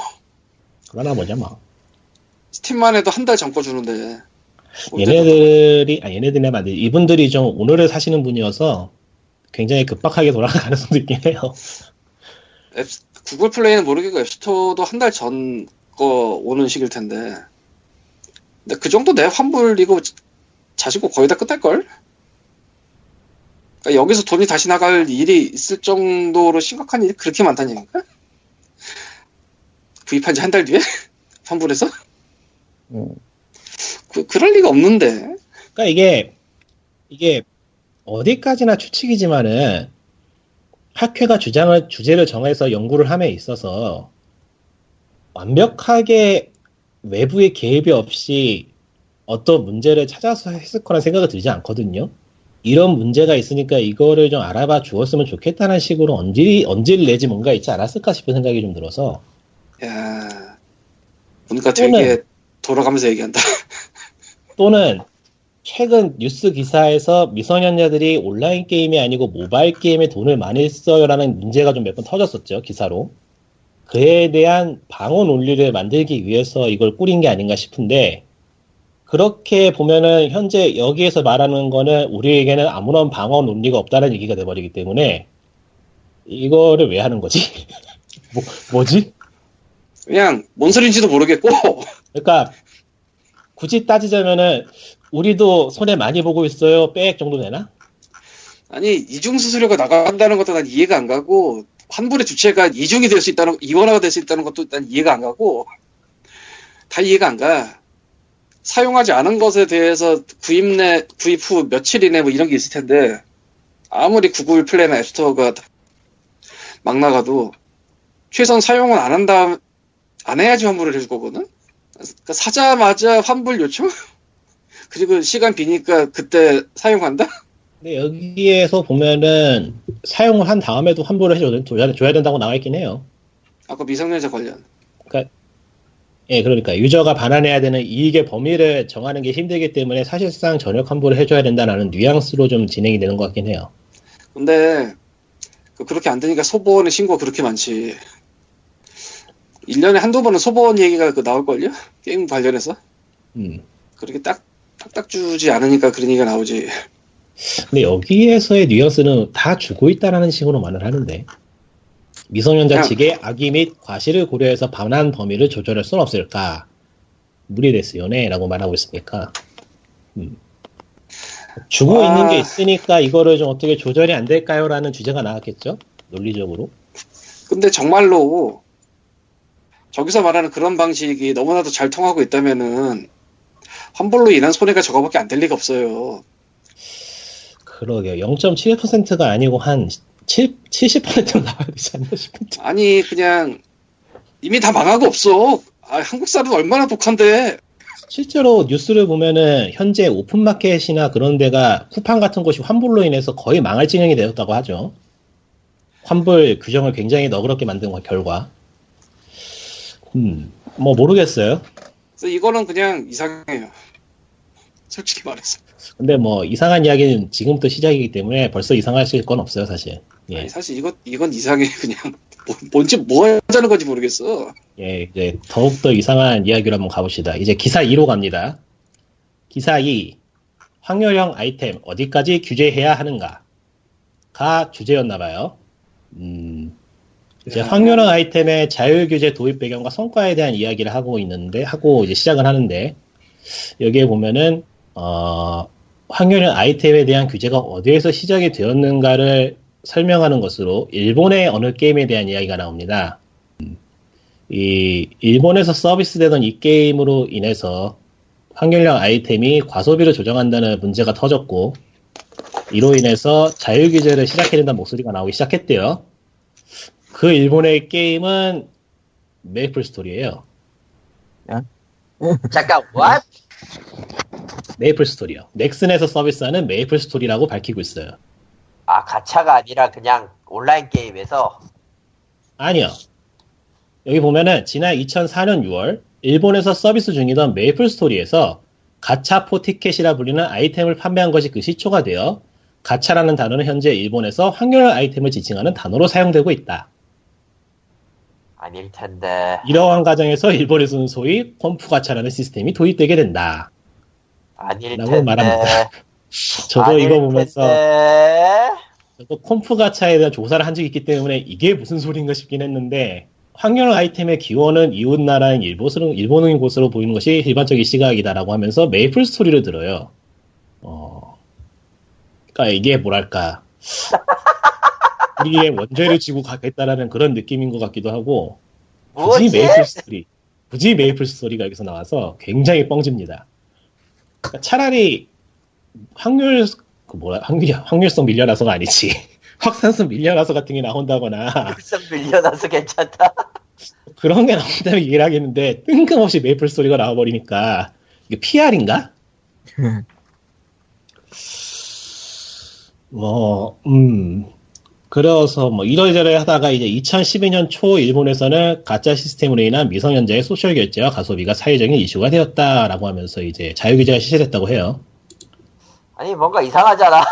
그러나 뭐냐 뭐.
스팀만 해도 한 달 전 거 주는데.
얘네들이 아 얘네들이 만들 이분들이 좀 오늘을 사시는 분이어서 굉장히 급박하게 돌아갈 가능성도 있긴 해요.
앱, 구글 플레이는 모르겠고 앱스토어도 한 달 전 거 오는 시기일 텐데. 근데 그 정도 내 환불 이거 자시고 거의 다 끝날걸? 그러니까 여기서 돈이 다시 나갈 일이 있을 정도로 심각한 일이 그렇게 많다는 얘기인가? 구입한 지 한 달 뒤에? 환불해서?
음.
그, 그럴 리가 없는데.
그러니까 이게 이게 어디까지나 추측이지만은 학회가 주장을 주제를 정해서 연구를 함에 있어서 완벽하게 외부의 개입이 없이 어떤 문제를 찾아서 했을 거란 생각이 들지 않거든요. 이런 문제가 있으니까 이거를 좀 알아봐 주었으면 좋겠다는 식으로 언질, 언질 내지 뭔가 있지 않았을까 싶은 생각이 좀 들어서
야 보니까 되게 돌아가면서 얘기한다.
또는 최근 뉴스 기사에서 미성년자들이 온라인 게임이 아니고 모바일 게임에 돈을 많이 써요라는 문제가 좀 몇 번 터졌었죠 기사로 그에 대한 방어 논리를 만들기 위해서 이걸 꾸린 게 아닌가 싶은데 그렇게 보면은 현재 여기에서 말하는 거는 우리에게는 아무런 방어 논리가 없다는 얘기가 돼버리기 때문에 이거를 왜 하는 거지? 뭐, 뭐지?
그냥 뭔 소린지도 모르겠고
그러니까 굳이 따지자면은 우리도 손해 많이 보고 있어요. 빽 정도 되나?
아니 이중 수수료가 나간다는 것도 난 이해가 안 가고 환불의 주체가 이중이 될 수 있다는 이원화가 될 수 있다는 것도 난 이해가 안 가고 다 이해가 안 가. 사용하지 않은 것에 대해서 구입 내 구입 후 며칠 이내 뭐 이런 게 있을 텐데 아무리 구글 플레이나 앱스토어가 막 나가도 최소한 사용은 안 한다 안 해야지 환불을 해줄 거거든. 그러니까 사자마자 환불 요청 그리고 시간 비니까 그때 사용한다.
근데 여기에서 보면은 사용을 한 다음에도 환불을 해줘야, 줘야- 줘야 된다고 나와 있긴 해요.
아까 미성년자 관련.
예, 그러니까 유저가 반환해야 되는 이익의 범위를 정하는 게 힘들기 때문에 사실상 전역 환불을 해줘야 된다는 뉘앙스로 좀 진행이 되는 것 같긴 해요.
근데 그- 그렇게 안 되니까 소보원의 신고가 그렇게 많지. 1년에 한두 번은 소보원 얘기가 그 나올걸요? 게임 관련해서?
음.
그렇게 딱, 딱딱 주지 않으니까 그런 얘기가 나오지.
근데 여기에서의 뉘앙스는 다 주고 있다라는 식으로 말을 하는데 미성년자 측의 악의 및 과실을 고려해서 반환 범위를 조절할 수는 없을까? 무리됐어요네 라고 말하고 있으니까 음. 주고
아.
있는 게 있으니까 이거를 좀 어떻게 조절이 안 될까요? 라는 주제가 나왔겠죠? 논리적으로
근데 정말로 저기서 말하는 그런 방식이 너무나도 잘 통하고 있다면은 환불로 인한 손해가 저거밖에 안 될 리가 없어요.
그러게요 0.7%가 아니고 한 7, 70%가 나와야 되지 않나 싶은데
아니 그냥 이미 다 망하고 없어. 아, 한국 사람 얼마나 독한데.
실제로 뉴스를 보면은 현재 오픈마켓이나 그런 데가 쿠팡 같은 곳이 환불로 인해서 거의 망할 진영이 되었다고 하죠. 환불 규정을 굉장히 너그럽게 만든 결과. 음, 뭐 모르겠어요.
그래서 이거는 그냥 이상해요. 솔직히 말해서.
근데 뭐 이상한 이야기는 지금부터 시작이기 때문에 벌써 이상하실 건 없어요, 사실. 예,
아니, 사실 이거 이건 이상해 그냥 뭐- 뭔지 뭐 하자는 건지 모르겠어.
예, 이제 더욱더 이상한 이야기로 한번 가봅시다. 이제 기사 2로 갑니다. 기사 2. 확률형 아이템 어디까지 규제해야 하는가?가 주제였나봐요. 음, 이제
야.
확률형 아이템의 자율 규제 도입 배경과 성과에 대한 이야기를 하고 있는데, 하고 이제 시작을 하는데, 여기에 보면은, 어, 확률형 아이템에 대한 규제가 어디에서 시작이 되었는가를 설명하는 것으로 일본의 어느 게임에 대한 이야기가 나옵니다. 이 일본에서 서비스되던 이 게임으로 인해서 확률형 아이템이 과소비를 조장한다는 문제가 터졌고 이로 인해서 자율 규제를 시작해야 된다는 목소리가 나오기 시작했대요. 그 일본의 게임은 메이플 스토리예요.
잠깐, what?
메이플 스토리요. 넥슨에서 서비스하는 메이플 스토리라고 밝히고 있어요.
아, 가차가 아니라 그냥 온라인 게임에서
아니요. 여기 보면은 지난 2004년 6월 일본에서 서비스 중이던 메이플 스토리에서 가차 포티켓이라 불리는 아이템을 판매한 것이 그 시초가 되어 가차라는 단어는 현재 일본에서 확률 아이템을 지칭하는 단어로 사용되고 있다.
아닐 텐데.
이러한 과정에서 일본에서는 소위 펌프 가차라는 시스템이 도입되게 된다.
아닐
라고
텐데.
말합니다. 저도 이거 보면서
텐데.
저도 콤프 가차에 대한 조사를 한 적이 있기 때문에 이게 무슨 소린가 싶긴 했는데 확률 아이템의 기원은 이웃 나라인 일본으로, 일본인 곳으로 보이는 것이 일반적인 시각이다라고 하면서 메이플 스토리를 들어요. 어, 그러니까 이게 뭐랄까 우리의 원죄를 지고 가겠다라는 그런 느낌인 것 같기도 하고 굳이
뭐지?
메이플 스토리 굳이 메이플 스토리가 여기서 나와서 굉장히 뻥찝니다. 그러니까 차라리 확률 그 뭐라 확률 확률성 밀리언아서가 아니지 확산성 밀리언아서 같은 게 나온다거나
벌써 밀리언아서 괜찮다.
그런 게 나온다면 이해를 하겠는데 뜬금없이 메이플 스토리가 나와버리니까 이게 PR인가? 뭐, 음. 그래서 뭐 이러저러 하다가 이제 2012년 초 일본에서는 가짜 시스템으로 인한 미성년자의 소셜 결제와 가소비가 사회적인 이슈가 되었다라고 하면서 이제 자유 규제가 실시됐다고 해요.
아니 뭔가 이상하잖아.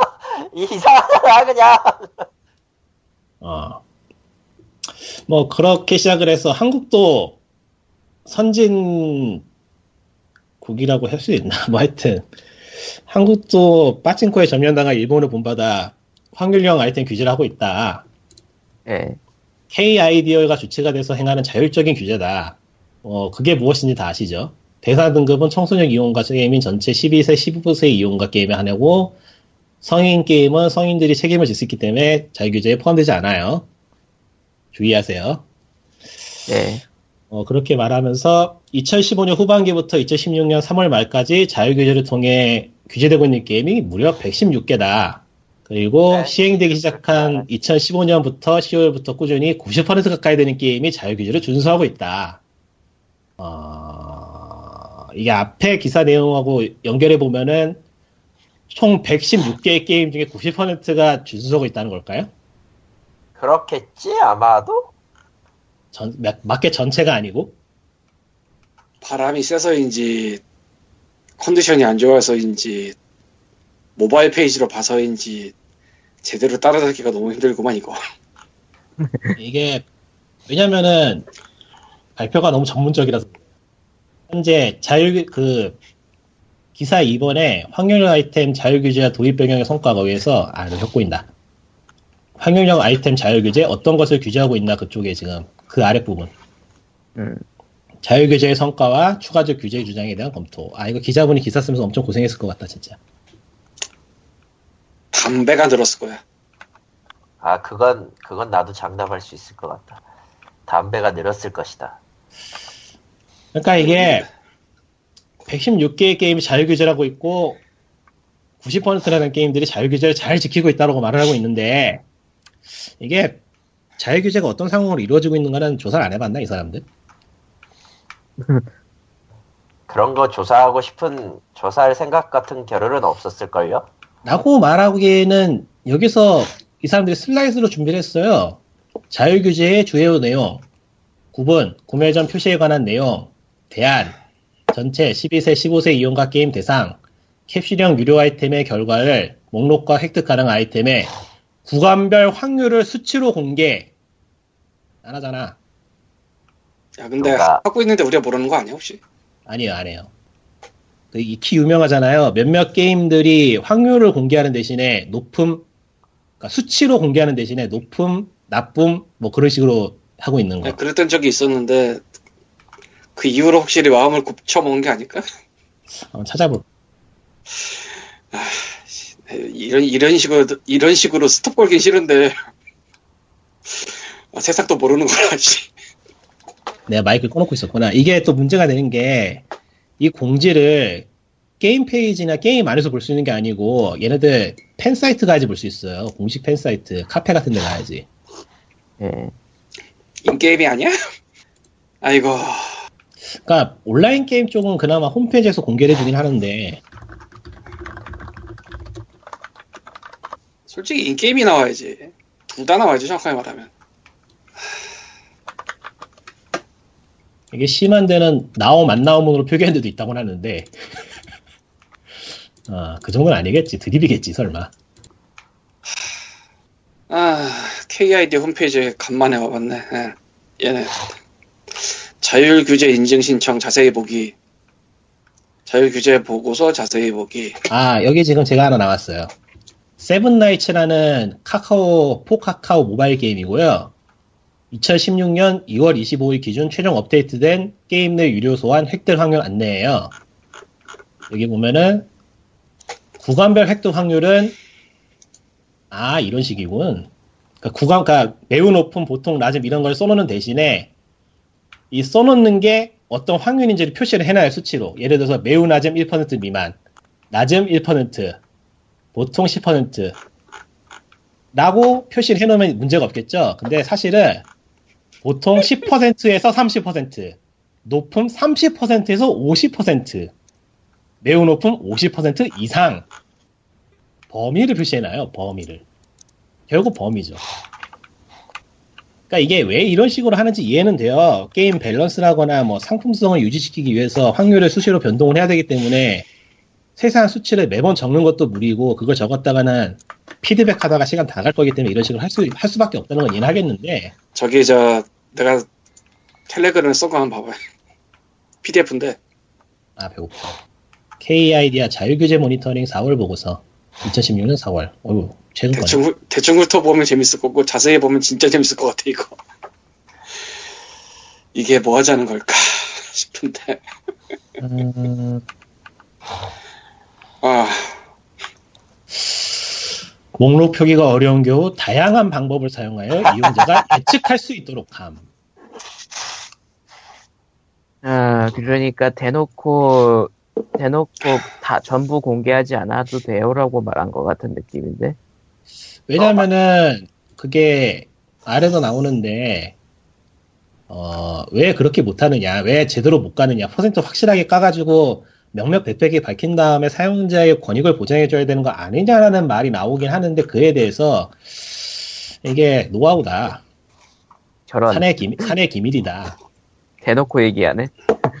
이상하잖아 그냥.
어. 뭐 그렇게 시작을 해서 한국도 선진국이라고 할 수 있나? 뭐 하여튼 한국도 빠친코에 점령당한 일본을 본받아 확률형 아이템 규제를 하고 있다.
예.
K 아이디어가 주체가 돼서 행하는 자율적인 규제다. 어, 그게 무엇인지 다 아시죠? 대상 등급은 청소년 이용가 게임인 전체 12세, 15세 이용가 게임에 한하고 성인 게임은 성인들이 책임을 질 수 있기 때문에 자유규제에 포함되지 않아요. 주의하세요.
예.
어, 그렇게 말하면서 2015년 후반기부터 2016년 3월 말까지 자유규제를 통해 규제되고 있는 게임이 무려 116개다. 그리고
네.
시행되기 시작한 2015년부터 10월부터 꾸준히 90% 가까이 되는 게임이 자유 규제를 준수하고 있다. 어, 이게 앞에 기사 내용하고 연결해 보면은 총 116개의 게임 중에 90%가 준수하고 있다는 걸까요?
그렇겠지 아마도.
전, 맞게 전체가 아니고?
바람이 세서인지 컨디션이 안 좋아서인지 모바일 페이지로 봐서인지 제대로 따라잡기가 너무 힘들구만 이거.
이게 왜냐면은 발표가 너무 전문적이라서. 현재 자율 그 기사 2번에 확률형 아이템 자율 규제와 도입 변경의 성과가 위해서 아 이거 혁 보인다. 확률형 아이템 자율 규제 어떤 것을 규제하고 있나 그쪽에 지금 그 아랫 부분.
음.
자율 규제의 성과와 추가적 규제 주장에 대한 검토. 아 이거 기자분이 기사 쓰면서 엄청 고생했을 것 같다 진짜
담배가 늘었을 거야.
아 그건 그건 나도 장담할 수 있을 것 같다. 담배가 늘었을 것이다.
그러니까 이게 116개의 게임이 자율규제라고 있고 90%라는 게임들이 자율규제를 잘 지키고 있다고 말을 하고 있는데 이게 자율규제가 어떤 상황으로 이루어지고 있는가는 조사를 안 해봤나 이 사람들?
그런 거 조사하고 싶은 조사할 생각 같은 겨를은 없었을걸요?
라고 말하기에는 여기서 이 사람들이 슬라이드로 준비를 했어요. 자율규제의 주요 내용 9번 구매 전 표시에 관한 내용 대안 전체 12세 15세 이용가 게임 대상 캡슐형 유료 아이템의 결과를 목록과 획득 가능 아이템의 구간별 확률을 수치로 공개 안 하잖아
야 근데
누가-
하고 있는데 우리가 모르는 거 아니야 혹시?
아니에요 안 해요 그 익히 유명하잖아요 몇몇 게임들이 확률을 공개하는 대신에 높음 그러니까 수치로 공개하는 대신에 높음 나쁨 뭐 그런 식으로 하고 있는 거
네, 그랬던 적이 있었는데 그 이후로 확실히 마음을 곱쳐먹은 게 아닐까?
한번 찾아볼
네, 이런 이런 식으로 이런 식으로 스톱 걸긴 싫은데 아, 세상도 모르는 거라 씨.
내가 마이크를 꺼놓고 있었구나. 이게 또 문제가 되는 게, 이 공지를 게임 페이지나 게임 안에서 볼 수 있는 게 아니고, 얘네들 팬 사이트 가야지 볼 수 있어요. 공식 팬 사이트, 카페 같은 데 가야지.
예.
in-game이 아니야? 아이고
그러니까 온라인 게임 쪽은 그나마 홈페이지에서 공개를 해주긴 하는데,
솔직히 인게임이 나와야지 둘 다 나와야지 정확하게 말하면
이게 심한 데는 나옴 안 나옴으로 표기한 데도 있다고 하는데, 아, 그 정도는 아니겠지. 드립이겠지, 설마.
아 KID 홈페이지에 간만에 와봤네 예. 얘네 자율 규제 인증 신청 자세히 보기 자율 규제 보고서 자세히 보기
아, 여기 지금 제가 하나 나왔어요. 세븐나이츠라는 카카오 포카카오 모바일 게임이고요. 2016년 2월 25일 기준 최종 업데이트된 게임 내 유료 소환 획득 확률 안내예요. 여기 보면은 구간별 획득 확률은 아 이런 식이군. 그러니까 구간, 그러니까 매우 높은 보통 낮음 이런 걸 써놓는 대신에 이 써놓는 게 어떤 확률인지를 표시를 해놔요 수치로. 예를 들어서 매우 낮음 1% 미만, 낮음 1%, 보통 10% 라고 표시를 해놓으면 문제가 없겠죠. 근데 사실은 보통 10%에서 30%, 높음 30%에서 50%, 매우 높음 50% 이상 범위를 표시해놔요. 범위를. 결국 범위죠. 그러니까 이게 왜 이런 식으로 하는지 이해는 돼요. 게임 밸런스라거나 뭐 상품성을 유지시키기 위해서 확률을 수시로 변동을 해야 되기 때문에 세세한 수치를 매번 적는 것도 무리고 그걸 적었다가는 피드백 하다가 시간 다 갈 거기 때문에 이런 식으로 할, 수, 할 수밖에 없다는 건 이해는 하겠는데
저기 저 내가 텔레그램 써고 한번 봐봐요. PDF인데
아 배고파. KID야 자율규제 모니터링 4월 보고서 2016년 4월. 어휴 최근.
대충 훑- 대충 훑어보면 재밌을 거고 자세히 보면 진짜 재밌을 것 같아 이거. 이게 뭐 하자는 걸까 싶은데
음,
아
목록 표기가 어려운 경우 다양한 방법을 사용하여 이용자가 예측할 수 있도록 함.
아, 그러니까 대놓고, 대놓고 다 전부 공개하지 않아도 돼요라고 말한 것 같은 느낌인데.
왜냐면은 그게 아래도 나오는데 어, 왜 그렇게 못하느냐, 왜 제대로 못 가느냐, 퍼센트 확실하게 까가지고 명명 백백히 밝힌 다음에 사용자의 권익을 보장해줘야 되는 거 아니냐라는 말이 나오긴 하는데 그에 대해서 이게 노하우다,
저런,
사내 기밀, 사내 기밀이다.
대놓고 얘기하네.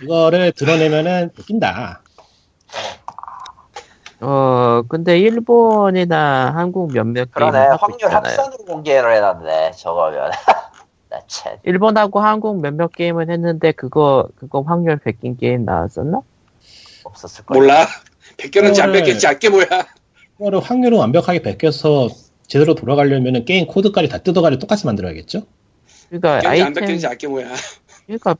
이거를 드러내면은 웃긴다.
어, 근데 일본이나 한국 몇몇 게임은
그러네 확률. 합산으로 공개를 해놨네 저거면 나 참.
일본하고 한국 몇몇 게임은 했는데 그거 그거 확률 베낀 게임 나왔었나?
없었을 거야
몰라 베꼈는지 안
그거를-
베꼈는지 알게 뭐야
이거를 확률을 완벽하게 베껴서 제대로 돌아가려면은 게임 코드까지 다 뜯어가지고 똑같이 만들어야겠죠?
그러니까
베꼈는지 안
아이템
베꼈는지 알게 뭐야
그러니까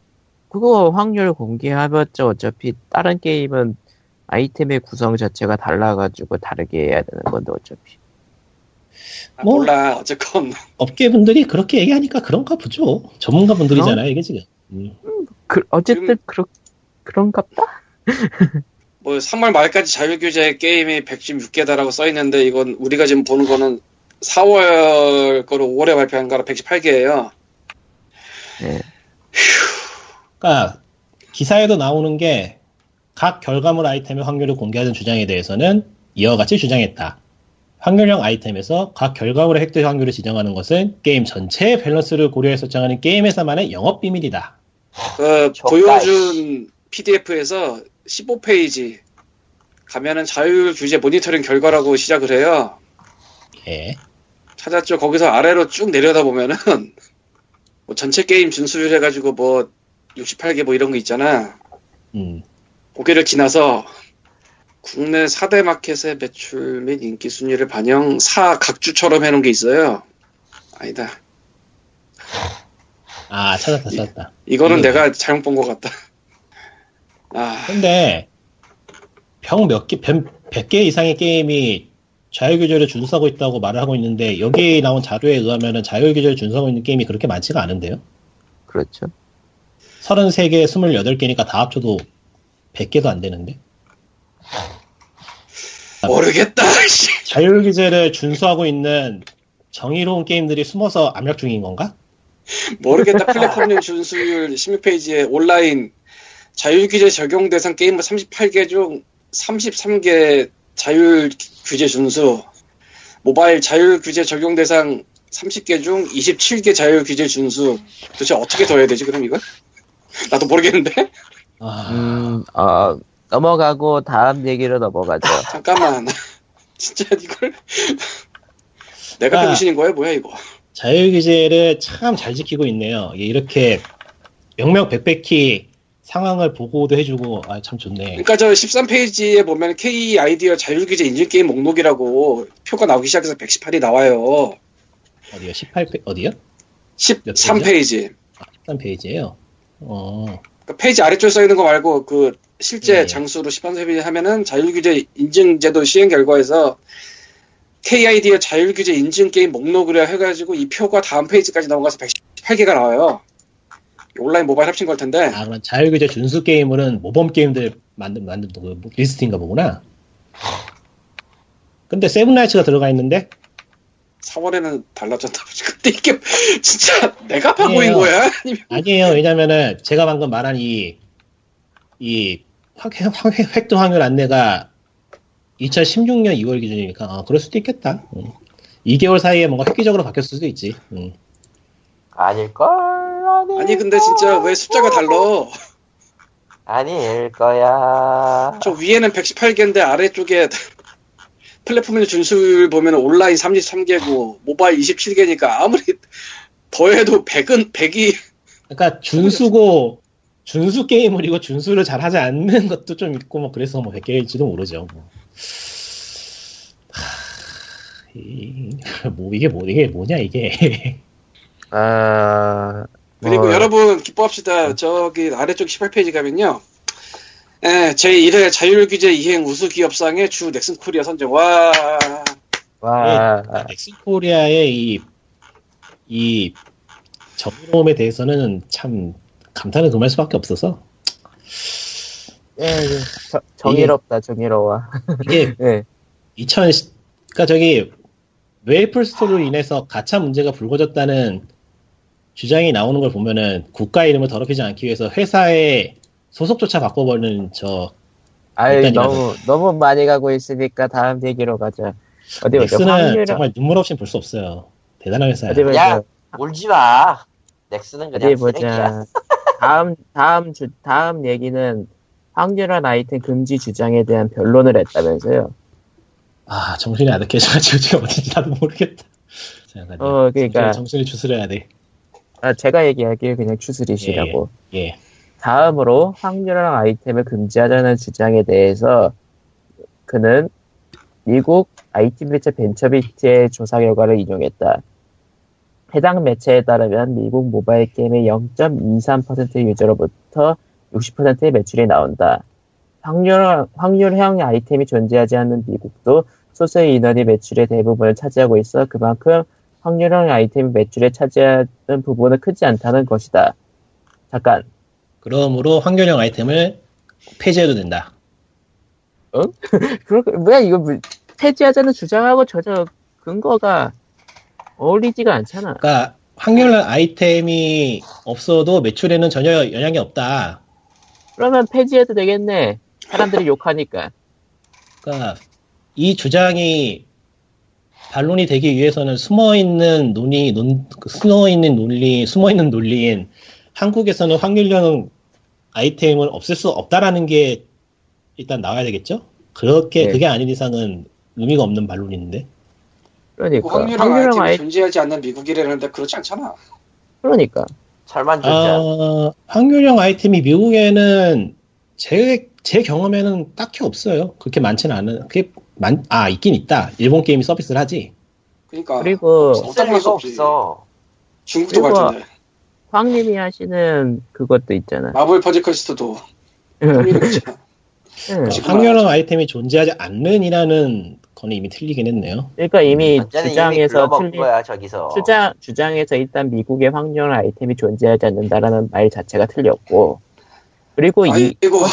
그거 확률 공개하면서 어차피 다른 게임은 아이템의 구성 자체가 달라가지고 다르게 해야 되는 건데 어차피
아,
뭐.
몰라 어쨌건
업계분들이 그렇게 얘기하니까 그런가 보죠. 전문가분들이잖아요, 이게 지금. 음.
그, 어쨌든 그렇 그런갑다.
뭐 3월 말까지 자율규제 게임이 116개다라고 써있는데 이건 우리가 지금 보는 거는 4월 거로 5월에 발표한 거라 118개예요
네.
그러니까 기사에도 나오는 게 각 결과물 아이템의 확률을 공개하는 주장에 대해서는 이와 같이 주장했다. 확률형 아이템에서 각 결과물의 획득 확률을 지정하는 것은 게임 전체의 밸런스를 고려해서 정하는 게임 회사만의 영업 비밀이다.
그 보여준 PDF에서 15페이지 가면은 자율 규제 모니터링 결과라고 시작을 해요
예.
찾았죠. 거기서 아래로 쭉 내려다 보면은 뭐 전체 게임 준수율 해가지고 뭐 68개 뭐 이런 거 있잖아.
음.
고개를 지나서 국내 4대 마켓의 매출 및 인기 순위를 반영 4 각주처럼 해놓은 게 있어요. 아니다.
아, 찾았다, 찾았다.
이 거는
이거-
내가 잘못 본 것 같다. 아,
근데 병 몇 개, 100개 이상의 게임이 자율규제를 준수하고 있다고 말을 하고 있는데 여기 나온 자료에 의하면 자율규제를 준수하고 있는 게임이 그렇게 많지가 않은데요?
그렇죠.
33개, 28개니까 다 합쳐도 100개도 안 되는데?
모르겠다. 씨.
자율규제를 준수하고 있는 정의로운 게임들이 숨어서 압력 중인 건가?
모르겠다. 플랫폼용 준수율 16페이지에 온라인 자율규제 적용 대상 게임은 38개 중 33개 자율규제 준수, 모바일 자율규제 적용 대상 30개 중 27개 자율규제 준수. 도대체 어떻게 더 해야 되지, 그럼 이걸? 나도 모르겠는데?
아,
음, 어, 넘어가고 다음 얘기로 넘어가죠.
잠깐만. 진짜 이걸. 내가
아.
병신인 거야, 뭐야, 이거?
자율규제를 참 잘 지키고 있네요. 이렇게 명명백백히 상황을 보고도 해주고 아 참 좋네.
그러니까 저 13페이지에 보면 K 아이디어 자율규제 인증 게임 목록이라고 표가 나오기 시작해서 118이 나와요.
어디요? 18페 어디요?
13페이지.
13페이지예요. 어.
그러니까 페이지 아래쪽에 써 있는 거 말고 그 실제
네.
장수로 13페이지 하면은 자율규제 인증제도 시행 결과에서 K-iDEA 자율규제 인증 게임 목록이라 해가지고 이 표가 다음 페이지까지 넘어가서 118개가 나와요. 온라인 모바일 합친 걸 텐데.
아 그럼 자율규제 준수 게임은 모범 게임들 만든 만든 그 리스트인가 보구나. 근데 세븐라이츠가 들어가 있는데
4월에는 달라졌나 보지. 근데 이게 진짜 내가
아니에요.
거야? 아니면
아니에요. 왜냐면은 제가 방금 말한 이, 이 확- 확- 획득 확률 안내가 2016년 2월 기준이니까 어, 그럴 수도 있겠다. 음. 2개월 사이에 뭔가 획기적으로 바뀌었을 수도 있지. 음.
아닐걸? 아닐
아니 근데 진짜 왜 숫자가 달라?
아닐 거야.
저 위에는 118개인데 아래쪽에 플랫폼의 준수율 보면 온라인 33개고 모바일 27개니까 아무리 더해도 100은 100이
그러니까 준수고 준수 게임을 이거 준수를 잘 하지 않는 것도 좀 있고 뭐 그래서 뭐 100개일지도 모르죠. 뭐. 하, 이, 뭐 이게 뭐 이게 뭐냐 이게.
아,
그리고
뭐,
여러분 기뻐합시다. 저기 아래쪽 18페이지 가면요. 예, 제1회 자율규제 이행 우수 기업상의 주 넥슨 코리아 선정. 와,
와,
넥슨 코리아의 이, 이 정의로움에 대해서는 참 감탄을 금할 수밖에 없어서
예, 예, 저- 정의롭다, 정의로워.
이게
예,
2000 그러니까 저기 메이플 스토리로 인해서 가차 문제가 불거졌다는 주장이 나오는 걸 보면은 국가 이름을 더럽히지 않기 위해서 회사의 소속조차 바꿔버리는 저
아유, 너무, 너무 많이 가고 있으니까 다음 얘기로 가자. 어디 보자.
넥스는
확률,
정말 눈물 없이 볼 수 없어요. 대단한 회사야.
어디 보자.
야, 울지 마. 넥슨은 그냥
어디
쓰레기야.
보자. 다음, 다음 주, 다음 얘기는 확률한 아이템 금지 주장에 대한 변론을 했다면서요.
아 정신이 아득해져가지고 지금 어딘지 나도 모르겠다. 잠깐만요.
어, 그러니까.
정신을 추스려야 돼.
아, 제가 얘기할게요. 그냥 추스리시라고.
예.
다음으로 확률한 아이템을 금지하자는 주장에 대해서 그는 미국 IT 매체 벤처비트의 조사 결과를 인용했다. 해당 매체에 따르면 미국 모바일 게임의 0.23% 유저로부터 60%의 매출이 나온다. 확률, 확률형 아이템이 존재하지 않는 미국도 소수의 인원이 매출의 대부분을 차지하고 있어 그만큼 확률형 아이템이 매출에 차지하는 부분은 크지 않다는 것이다. 잠깐,
그러므로 확률형 아이템을 폐지해도 된다.
그렇, 뭐야, 이거, 뭐, 폐지하자는 주장하고 전혀 근거가 어울리지가 않잖아.
그러니까 확률형 아이템이 없어도 매출에는 전혀 영향이 없다.
그러면 폐지해도 되겠네. 사람들이 욕하니까.
그러니까 이 주장이 반론이 되기 위해서는 숨어 있는 논의, 논, 그 숨어 있는 논리, 숨어 있는 논리인 한국에서는 확률형 아이템을 없앨 수 없다라는 게 일단 나와야 되겠죠? 그렇게
네.
그게 아닌 이상은 의미가 없는 반론인데.
그러니까.
확률형
확률형
아이템이
아이,
존재하지 않는 미국이라는데 그렇지 않잖아.
그러니까.
철만 존재.
아, 확률형 아이템이 미국에는 제, 제 경험에는 딱히 없어요. 그렇게 많지는 않은, 그게 많, 아, 있긴 있다. 일본 게임이 서비스를 하지.
그러니까
그리고
어떤 없지.
없어.
중국도
그리고-
발전돼.
황님이 하시는 그것도 있잖아.
마블 퍼즐 퀘스트도 확률이 그렇잖아.
응.
지금
확률형 아이템이 존재하지 않는이라는 거는 이미 틀리긴 했네요.
그러니까 이미
이미
주장에서 틀린,
거야 저기서.
주장, 주장에서 일단 미국의 확률 아이템이 존재하지 않는다라는 말 자체가 틀렸고, 그리고 이,
아이고.
거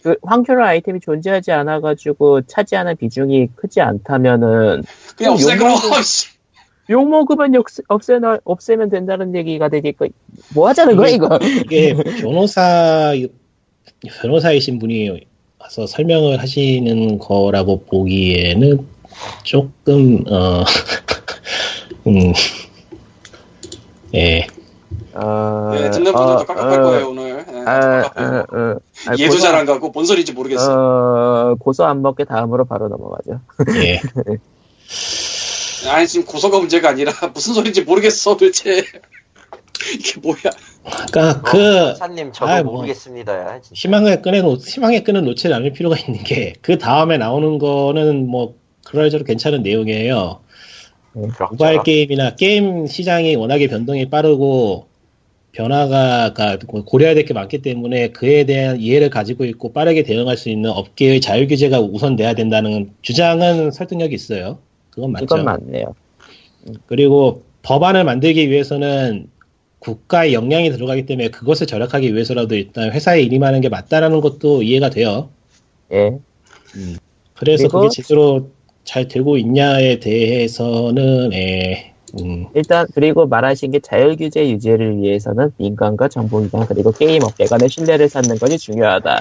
기, 그 확률 아이템이 존재하지 않아가지고 차지하는 비중이 크지 않다면은,
그냥
어,
없애 그럼.
욕먹은- 욕 먹으면 역, 없애나, 없애면 된다는 얘기가 되니까, 뭐 하자는 거야, 이거?
이게 변호사, 변호사이신 분이 와서 설명을 하시는 거라고 보기에는 조금, 어, 음, 예.
어,
네, 듣는
어,
분들도 깜깜할
어,
거예요 오늘. 네,
아, 아,
거예요.
아, 아,
얘도
고소-
잘안 가고 뭔 소리인지 모르겠어.
어, 고소 안 먹게 다음으로 바로 넘어가죠.
예.
아니 지금 고소가 문제가 아니라 무슨 소리인지 모르겠어 도대체. 이게 뭐야?
그러니까 그
사님 저도
아이, 뭐.
모르겠습니다. 진짜.
끈에 놓, 희망의 끈을 놓지 않을 필요가 있는 게 그 다음에 나오는 거는 뭐 그럴저럴 괜찮은 내용이에요. 모바일
그렇죠.
게임이나 게임 시장이 워낙에 변동이 빠르고 변화가 가- 고려해야 될 게 많기 때문에 그에 대한 이해를 가지고 있고 빠르게 대응할 수 있는 업계의 자율 규제가 우선돼야 된다는 주장은 설득력이 있어요. 그건 맞죠.
이건 맞네요.
그리고 법안을 만들기 위해서는 국가의 역량이 들어가기 때문에 그것을 절약하기 위해서라도 일단 회사에 일임하는 게 맞다라는 것도 이해가 돼요.
예.
그래서
그리고-
그게 제대로 잘 되고 있냐에 대해서는 에, 음,
일단 그리고 말하신 게 자율 규제 유지를 위해서는 민간과 정보기관 그리고 게임 업계 간의 신뢰를 쌓는 것이 중요하다.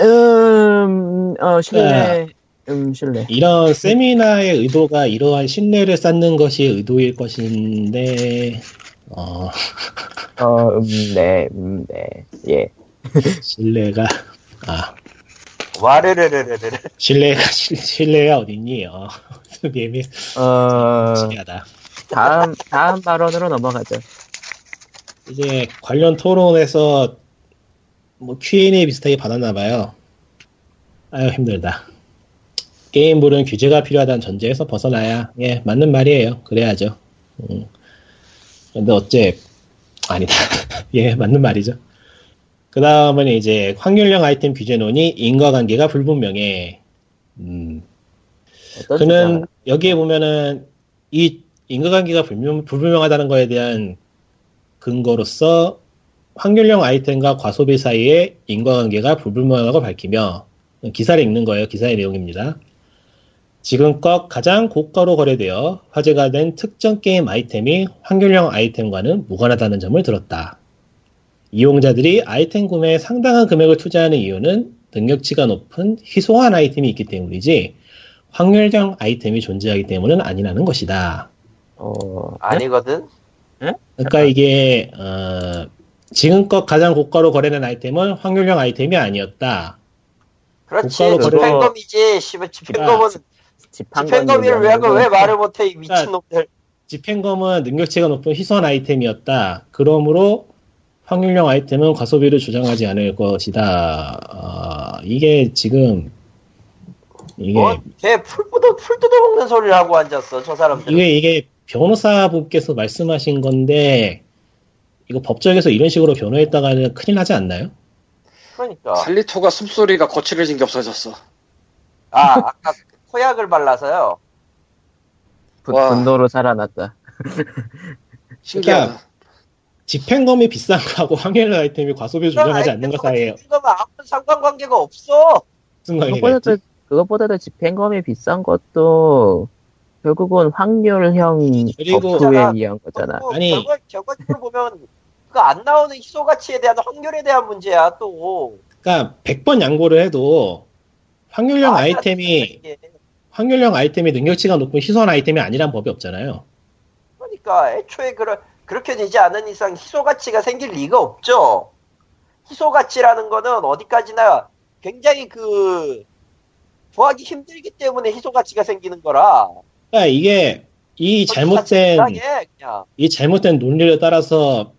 음, 어, 신뢰, 음, 신뢰.
이런 세미나의 의도가 이러한 신뢰를 쌓는 것이 의도일 것인데 어,
어, 음, 네, 음, 네, 예.
신뢰가 아
와르르르르르.
신뢰가 신- 신뢰가 어딨니? 어, 예미
어,
신기하다.
다음, 다음 발언으로 넘어가죠.
이제 관련 토론에서 뭐 Q&A 비슷하게 받았나 봐요. 아유 힘들다. 게임물은 규제가 필요하다는 전제에서 벗어나야 예 맞는 말이에요. 그래야죠. 음. 근데 어째 아니다. 예 맞는 말이죠. 그 다음은 이제 확률형 아이템 규제론이 인과관계가 불분명해. 음. 그는 여기에 보면은 이 인과관계가 불명, 불분명하다는 거에 대한 근거로서 확률형 아이템과 과소비 사이의 인과관계가 불분명하다고 밝히며 기사를 읽는 거예요. 기사의 내용입니다. 지금껏 가장 고가로 거래되어 화제가 된 특정 게임 아이템이 확률형 아이템과는 무관하다는 점을 들었다. 이용자들이 아이템 구매에 상당한 금액을 투자하는 이유는 능력치가 높은 희소한 아이템이 있기 때문이지 확률형 아이템이 존재하기 때문은 아니라는 것이다.
어,
아니거든?
그러니까 이게 어, 지금껏 가장 고가로 거래된 아이템은 확률형 아이템이 아니었다.
그렇지. 집행검이지. 씨발, 집행검은, 집행검이를 왜, 왜 말을 못해, 이 미친놈들.
집행검은 능력치가 높은 희소한 아이템이었다. 그러므로 확률형 아이템은 과소비를 주장하지 않을 것이다. 어, 이게 지금 이게
뭐, 걔풀 뜯어, 풀 뜯어먹는 소리를 하고 앉았어, 저 사람들.
이게 이게 변호사분께서 말씀하신 건데 이거 법적에서 이런 식으로 변호했다가는 큰일 나지 않나요?
그러니까.
살리토가 숨소리가 거칠어진 게 없어졌어.
아, 아까 코약을 발라서요.
분-
와.
분노로 살아났다.
신기하다.
집행검이 비싼 거하고 확률형 아이템이 과소비를 주장하지 않는 것 사이에
이거면 아무 상관관계가 없어.
무슨 관계가?
그것보다도, 그것보다도 집행검이 비싼 것도 결국은 확률형 버프에 의한 거잖아.
그리고
아니.
결과, 결과적으로 보면 그 안 나오는 희소 가치에 대한 확률에 대한 문제야 또.
그러니까 100번 양보를 해도 확률형
아,
아이템이
이게.
확률형 아이템이 능력치가 높은 희소한 아이템이 아니란 법이 없잖아요.
그러니까 애초에 그러, 그렇게 되지 않은 이상 희소 가치가 생길 리가 없죠. 희소 가치라는 거는 어디까지나 굉장히 그 구하기 힘들기 때문에 희소 가치가 생기는 거라.
그러니까 이게 이 잘못된. 이 잘못된 논리를 따라서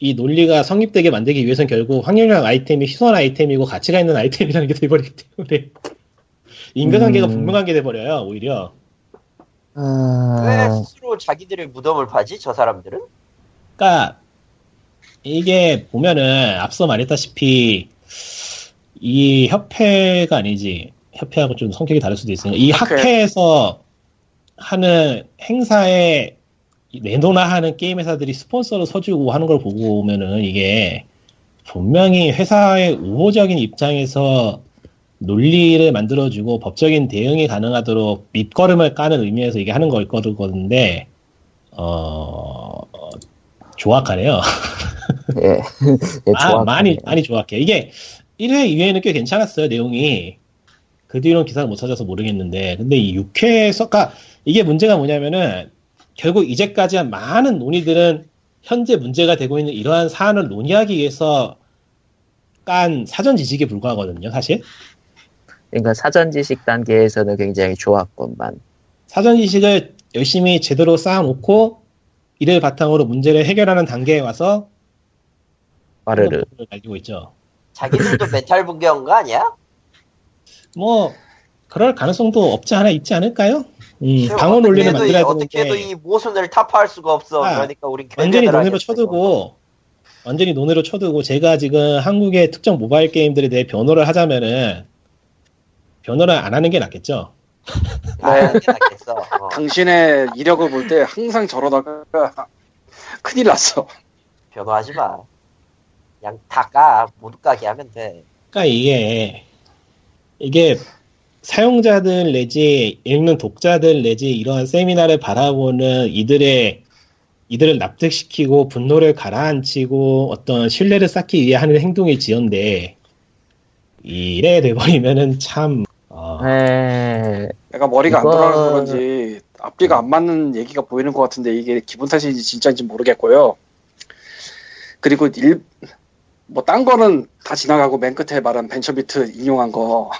이 논리가 성립되게 만들기 위해서는 결국 확률형 아이템이 희소한 아이템이고 가치가 있는 아이템이라는 게 돼버리기 때문에 인과관계가
음.
분명한 게 돼버려요 오히려
왜
아,
스스로 자기들의 무덤을 파지 저 사람들은?
그러니까 이게 보면은 앞서 말했다시피 이 협회가 아니지 협회하고 좀 성격이 다를 수도 있으니까 이
학회.
학회에서 하는 행사에 내놓나 하는 게임 회사들이 스폰서로 서주고 하는 걸 보고 오면은 이게 분명히 회사의 우호적인 입장에서 논리를 만들어주고 법적인 대응이 가능하도록 밑거름을 까는 의미에서 이게 하는 걸 거는데 어 조악하네요.
예. 예,
아,
좋아.
많이 많이 조악해. 이게 1회, 2회는 꽤 괜찮았어요 내용이. 그 뒤로는 기사를 못 찾아서 모르겠는데, 근데 이 6회에서, 까 이게 문제가 뭐냐면은 결국 이제까지 한 많은 논의들은 현재 문제가 되고 있는 이러한 사안을 논의하기 위해서 깐 사전 지식에 불과하거든요, 사실.
그러니까 사전 지식 단계에서는 굉장히 좋았건만.
사전 지식을 열심히 제대로 쌓아놓고 이를 바탕으로 문제를 해결하는 단계에 와서
빠르르.
를 날리고 있죠.
자기들도 메탈 붕괴한 거 아니야?
뭐 그럴 가능성도 없지 않아 있지 않을까요? 음,
그
방어 논리를 만들어야
어떻게
되는데
이 모순을 타파할 수가 없어.
아,
그러니까 우린
완전히 논의로 쳐두고 완전히 논의로 쳐두고 제가 지금 한국의 특정 모바일 게임들에 대해 변호를 하자면은 변호를 안 하는 게 낫겠죠.
이거. 아, 낫겠어. 어.
당신의 이력을 볼 때 항상 저러다가 큰일 났어.
변호하지 마. 그냥 다 까. 모두 까게 하면 돼.
그러니까 이게 이게 사용자들 내지 읽는 독자들 내지 이러한 세미나를 바라보는 이들의 이들을 납득시키고 분노를 가라앉히고 어떤 신뢰를 쌓기 위해 하는 행동이 지연데 이래 돼버리면은 참 어,
에,
내가 머리가
이거-
안 돌아가서 그런지 앞뒤가 안 맞는 얘기가 보이는 것 같은데 이게 기분 탓인지 진짜인지 모르겠고요. 그리고 일, 뭐 딴 거는 다 지나가고 맨 끝에 말한 벤처비트 인용한 거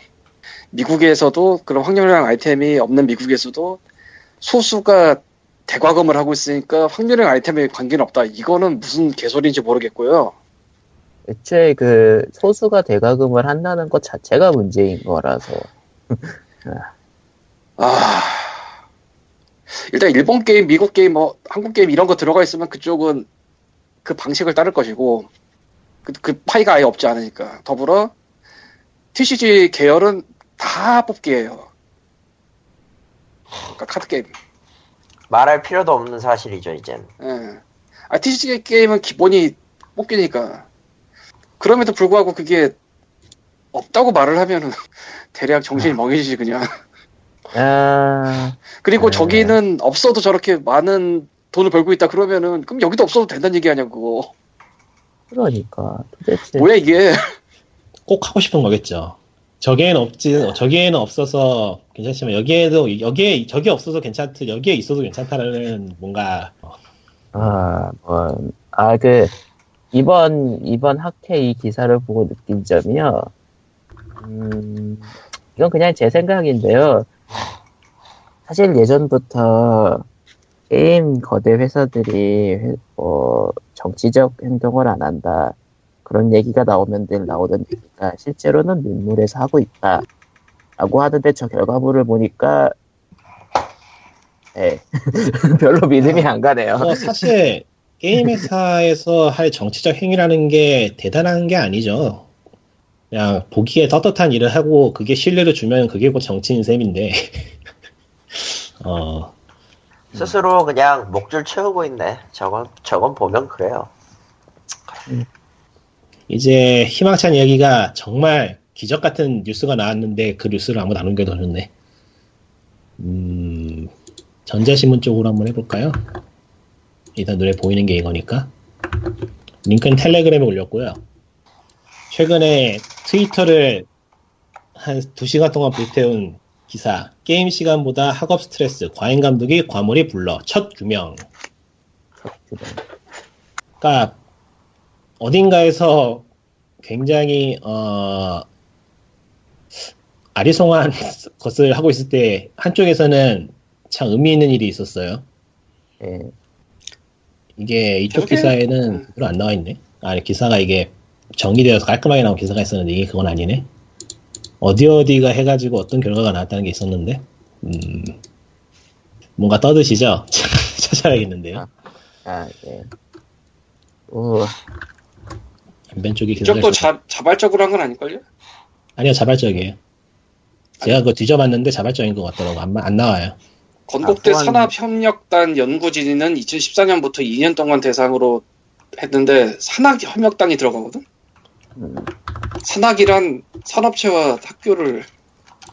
미국에서도 그런 확률형 아이템이 없는 미국에서도 소수가 대과금을 하고 있으니까 확률형 아이템에 관계는 없다. 이거는 무슨 개소리인지 모르겠고요.
애초에 그 소수가 대가금을 한다는 것 자체가 문제인 거라서.
아 일단 일본 게임, 미국 게임, 뭐 한국 게임 이런 거 들어가 있으면 그쪽은 그 방식을 따를 것이고 그, 그 파이가 아예 없지 않으니까 더불어 TCG 계열은 다 뽑기예요. 그러니까 카드 게임.
말할 필요도 없는 사실이죠, 이젠.
예. 아 TCG 게임은 기본이 뽑기니까 그럼에도 불구하고 그게 없다고 말을 하면은 대략 정신이 멍해지지 그냥.
아,
그리고
네.
저기는 없어도 저렇게 많은 돈을 벌고 있다 그러면은 그럼 여기도 없어도 된다는 얘기 아니야 그거
그러니까. 도대체.
뭐야 이게
꼭 하고 싶은 거겠죠. 저기에는 없지, 저기에는 없어서 괜찮지만 여기에도 여기에 저기 없어서 괜찮트, 여기에 있어도 괜찮다는 뭔가
아, 뭐, 아, 그, 이번, 이번 학회 이 기사를 보고 느낀 점이요. 음, 이건 그냥 제 생각인데요. 사실 예전부터 게임 거대 회사들이, 회- 어, 정치적 행동을 안 한다. 그런 얘기가 나오면 늘 나오던 얘기가 실제로는 눈물에서 하고 있다. 라고 하는데 저 결과물을 보니까, 예. 별로 믿음이 안 가네요.
뭐 사실 게임 회사에서 할 정치적 행위라는 게 대단한 게 아니죠. 그냥 보기에 떳떳한 일을 하고 그게 신뢰를 주면 그게 곧 정치인 셈인데 어
스스로 그냥 목줄 채우고 있네. 저건, 저건 보면 그래요.
이제 희망찬 이야기가 정말 기적 같은 뉴스가 나왔는데 그 뉴스를 아무도 안 옮겨뒀네. 음, 전자신문 쪽으로 한번 해볼까요? 일단 눈에 보이는 게 이거니까. 링크는 텔레그램에 올렸고요. 최근에 트위터를 한 2시간 동안 불태운 기사. 게임 시간보다 학업 스트레스, 과잉 감독이 과몰이 불러. 첫 규명. 그러니까 어딘가에서 굉장히 어 아리송한 것을 하고 있을 때 한쪽에서는 참 의미 있는 일이 있었어요.
예.
이게 이쪽 기사에는 그대로 안 나와 있네. 아니 기사가 이게 정리되어서 깔끔하게 나온 기사가 있었는데 이게 그건 아니네. 어디 어디가 해가지고 어떤 결과가 나왔다는 게 있었는데 음 뭔가 떠드시죠? 찾아야겠는데요.
아, 예. 오,
왼 기사가
이쪽도. 자, 자발적으로 한 건 아닐걸요?
아니요 자발적이에요. 제가 그거 뒤져봤는데 자발적인 것 같더라고 안, 마- 안 나와요.
건국대
아,
산업협력단 연구진은 2014년부터 2년 동안 대상으로 했는데 산학협력단이 들어가거든?
음,
산학이란 산업체와 학교를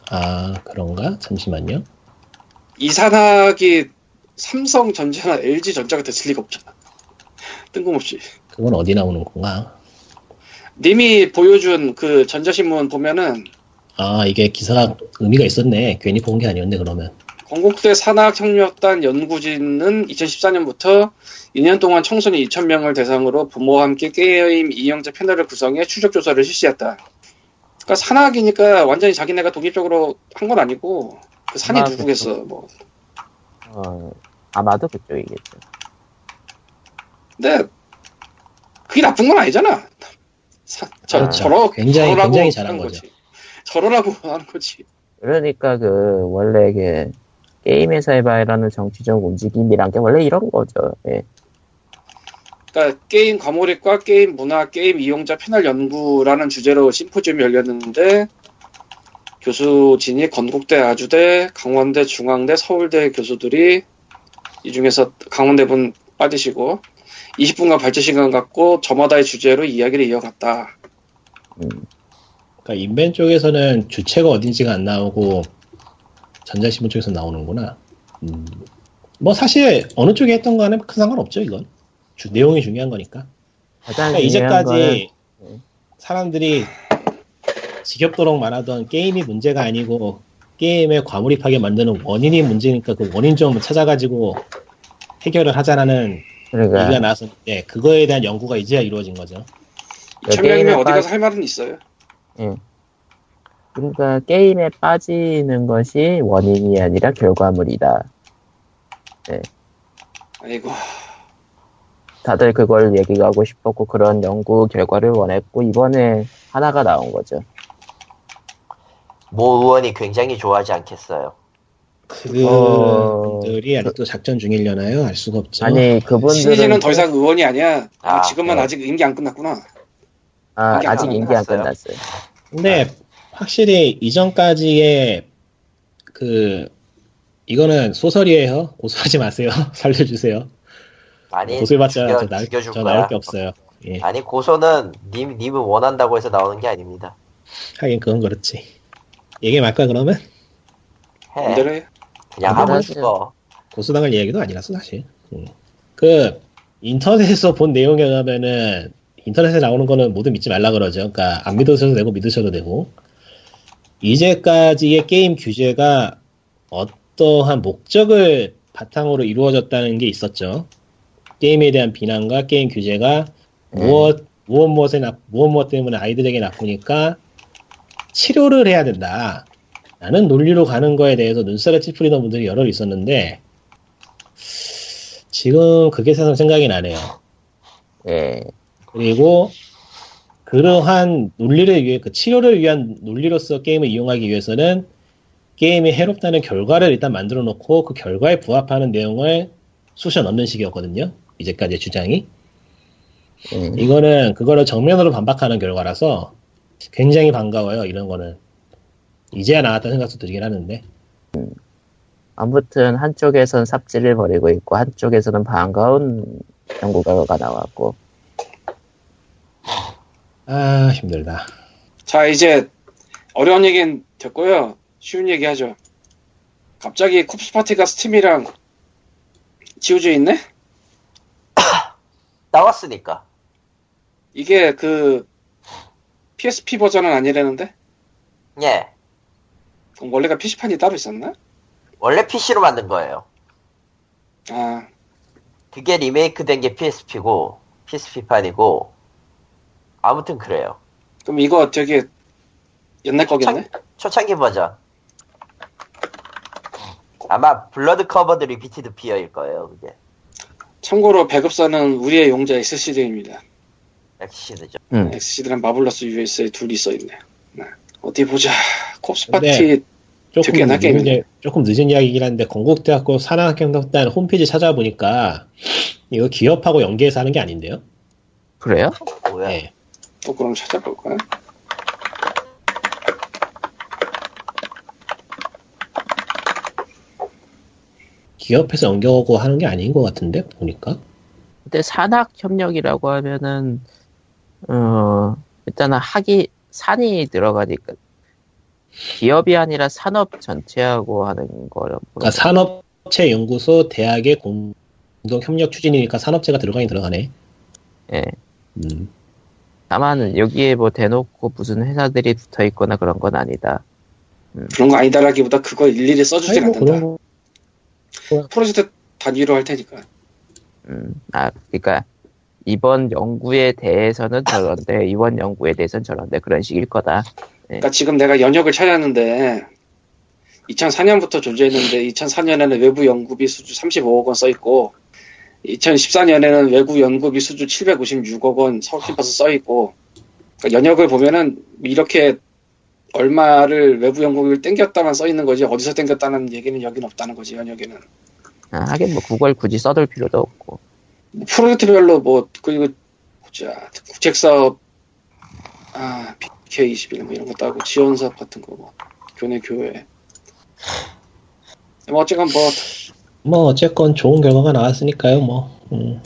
아 그런가? 잠시만요.
이 산학이 삼성전자나 LG전자가 됐을 리가 없잖아. 뜬금없이.
그건 어디 나오는 건가?
님이 보여준 그 전자신문 보면은
아 이게 기사가 의미가 있었네. 괜히 본 게 아니었네 그러면.
건국대 산학협력단 연구진은 2014년부터 2년 동안 청소년 2,000명을 대상으로 부모와 함께 게임 이용자 패널을 구성해 추적 조사를 실시했다. 그러니까 산학이니까 완전히 자기네가 독립적으로 한 건 아니고 그 산이
아,
누구겠어. 뭐
어, 아마도 그쪽이겠죠.
근데 그게 나쁜 건 아니잖아. 사- 저,
그렇죠.
저러,
굉장히-
저러라고
굉장히 잘한
하는
거죠.
거지. 저러라고 하는 거지.
그러니까 그 원래 그게 임 회사에 발하는 정치적 움직임이란 게 원래 이런 거죠. 예.
그러니까 게임 과몰입과 게임 문화, 게임 이용자 패널 연구라는 주제로 심포지움이 열렸는데 교수진이 건국대, 아주대, 강원대, 중앙대, 서울대 교수들이 이 중에서 강원대 분 빠지시고 20분간 발제 시간 갖고 저마다의 주제로 이야기를 이어갔다.
음.
그러니까 인벤 쪽에서는 주체가 어딘지가 안 나오고 전자신문 쪽에서 나오는구나. 음. 뭐 사실 어느 쪽에 했던 거는 큰 상관없죠 이건. 주- 내용이 중요한 거니까.
가장
그러니까
중요한 거는
이제까지 사람들이 지겹도록 말하던 게임이 문제가 아니고 게임에 과몰입하게 만드는 원인이 문제니까 그 원인 좀 찾아가지고 해결을 하자라는
그러니까
얘기가 나왔었는데 그거에 대한 연구가 이제야 이루어진 거죠.
그
2천
게임에
명이면 어디
빠-
가서 할 말은 있어요.
그러니까 게임에 빠지는 것이 원인이 아니라 결과물이다.
아이고
다들 그걸 얘기하고 싶었고 그런 연구 결과를 원했고 이번에 하나가 나온 거죠.
모 의원이 굉장히 좋아하지 않겠어요.
어,
그들이 아직도 작전 중이려나요? 알 수가 없죠.
아니 그분들은
신이지는 더 이상 의원이 아니야.
아,
지금만
네.
아직 임기 안 끝났구나.
아,
임기 안
아직 임기 안
끝났어요?
근데 확실히 이전까지의 그 이거는 소설이에요. 고소하지 마세요. 살려주세요.
아니
고소해봤자
죽여,
저, 나,
죽여줄
저. 나올 게 없어요. 예.
아니 고소는 님 님을 원한다고 해서 나오는 게 아닙니다.
하긴 그건 그렇지. 얘기 말까 그러면
해. 그냥
마음대로
하면. 죽어.
고소당할 이야기도 아니라서 사실. 음. 그 인터넷에서 본 내용에 의하면은 인터넷에 나오는 거는 모두 믿지 말라 그러죠. 그러니까 안 믿으셔도 되고 믿으셔도 되고 이제까지의 게임 규제가 어떠한 목적을 바탕으로 이루어졌다는 게 있었죠. 게임에 대한 비난과 게임 규제가 무엇 무엇 무엇에 나 무엇 무엇 때문에 아이들에게 나쁘니까 치료를 해야 된다. 라는 논리로 가는 거에 대해서 눈살을 찌푸리던 분들이 여러 있었는데 지금 그게 새삼 생각이 나네요.
예.
그리고 그러한 논리를 위해 그 치료를 위한 논리로서 게임을 이용하기 위해서는 게임이 해롭다는 결과를 일단 만들어 놓고 그 결과에 부합하는 내용을 쑤셔 넣는 식이었거든요. 이제까지의 주장이.
예.
이거는 그거를 정면으로 반박하는 결과라서 굉장히 반가워요. 이런 거는. 이제야 나왔다 생각도 들긴 하는데.
아무튼 한쪽에선 삽질을 벌이고 있고 한쪽에서는 반가운 연구 결과가 나왔고
아 힘들다.
자 이제 어려운 얘기는 됐고요. 쉬운 얘기 하죠. 갑자기 쿱스 파티가 스팀이랑 지워져 있네?
나왔으니까.
이게 그 PSP 버전은 아니라는데?
예.
그럼 원래가 PC판이 따로 있었나?
원래 PC로 만든 거예요.
아,
그게 리메이크 된 게 PSP고 PSP판이고 아무튼 그래요.
그럼 이거 되게 옛날 거겠네?
초창기 버전. 아마 Blood Covered Repeated Fear일 거예요. 그게
참고로 배급사는 우리의 용자 XSEED입니다.
XSEED죠.
음.
XSEED랑 Marvelous USA 둘이 써있네. 네. 어디 보자. Corpse
근데
파티
조금 늦은,
게임이네.
이야- 조금 늦은 이야기긴 한데 건국대학교 산학협력단 홈페이지 찾아보니까 이거 기업하고 연계해서 하는 게 아닌데요.
그래요?
뭐야?
예.
또 그럼 찾아볼까요?
기업에서 연결하고 하는 게 아닌 것 같은데 보니까
근데 산학 협력이라고 하면은 어 일단은 학이 산이 들어가니까 기업이 아니라 산업 전체하고 하는 거를
그러니까 산업체 연구소 대학의 공동 협력 추진이니까 산업체가 들어가긴 들어가네.
예.
음.
다만 여기에 뭐 대놓고 무슨 회사들이 붙어 있거나 그런 건 아니다.
그런 거 아니다라기보다 그걸 일일이
아니, 뭐
않는다.
그런 거
프로젝트 단위로 할 테니까.
음, 아, 그러니까 이번 연구에 대해서는 저런데 이번 연구에 대해서는 저런데 그런 식일 거다.
그러니까 지금 내가 연역을 찾았는데 2004년부터 존재했는데 2004년에는 외부 연구비 수주 35억 원 써 있고 2014년에는 외국 연구비 수주 756억 원 서울 캠퍼스 써 있고 그러니까 연역을 보면은 이렇게 얼마를 외부 연구비를 땡겼다만 써 있는 거지 어디서 땡겼다는 얘기는 여긴 없다는 거지 연역에는
아, 하긴 뭐 그걸 굳이 써둘 필요도 없고.
뭐 프로젝트별로 뭐 그리고 자 국책 사업 아 BK21 뭐 이런 것도 하고 지원 사업 같은 거 뭐 교내 교회 뭐 어쨌건 뭐
뭐 어쨌건 좋은 결과가 나왔으니까요. 뭐 음.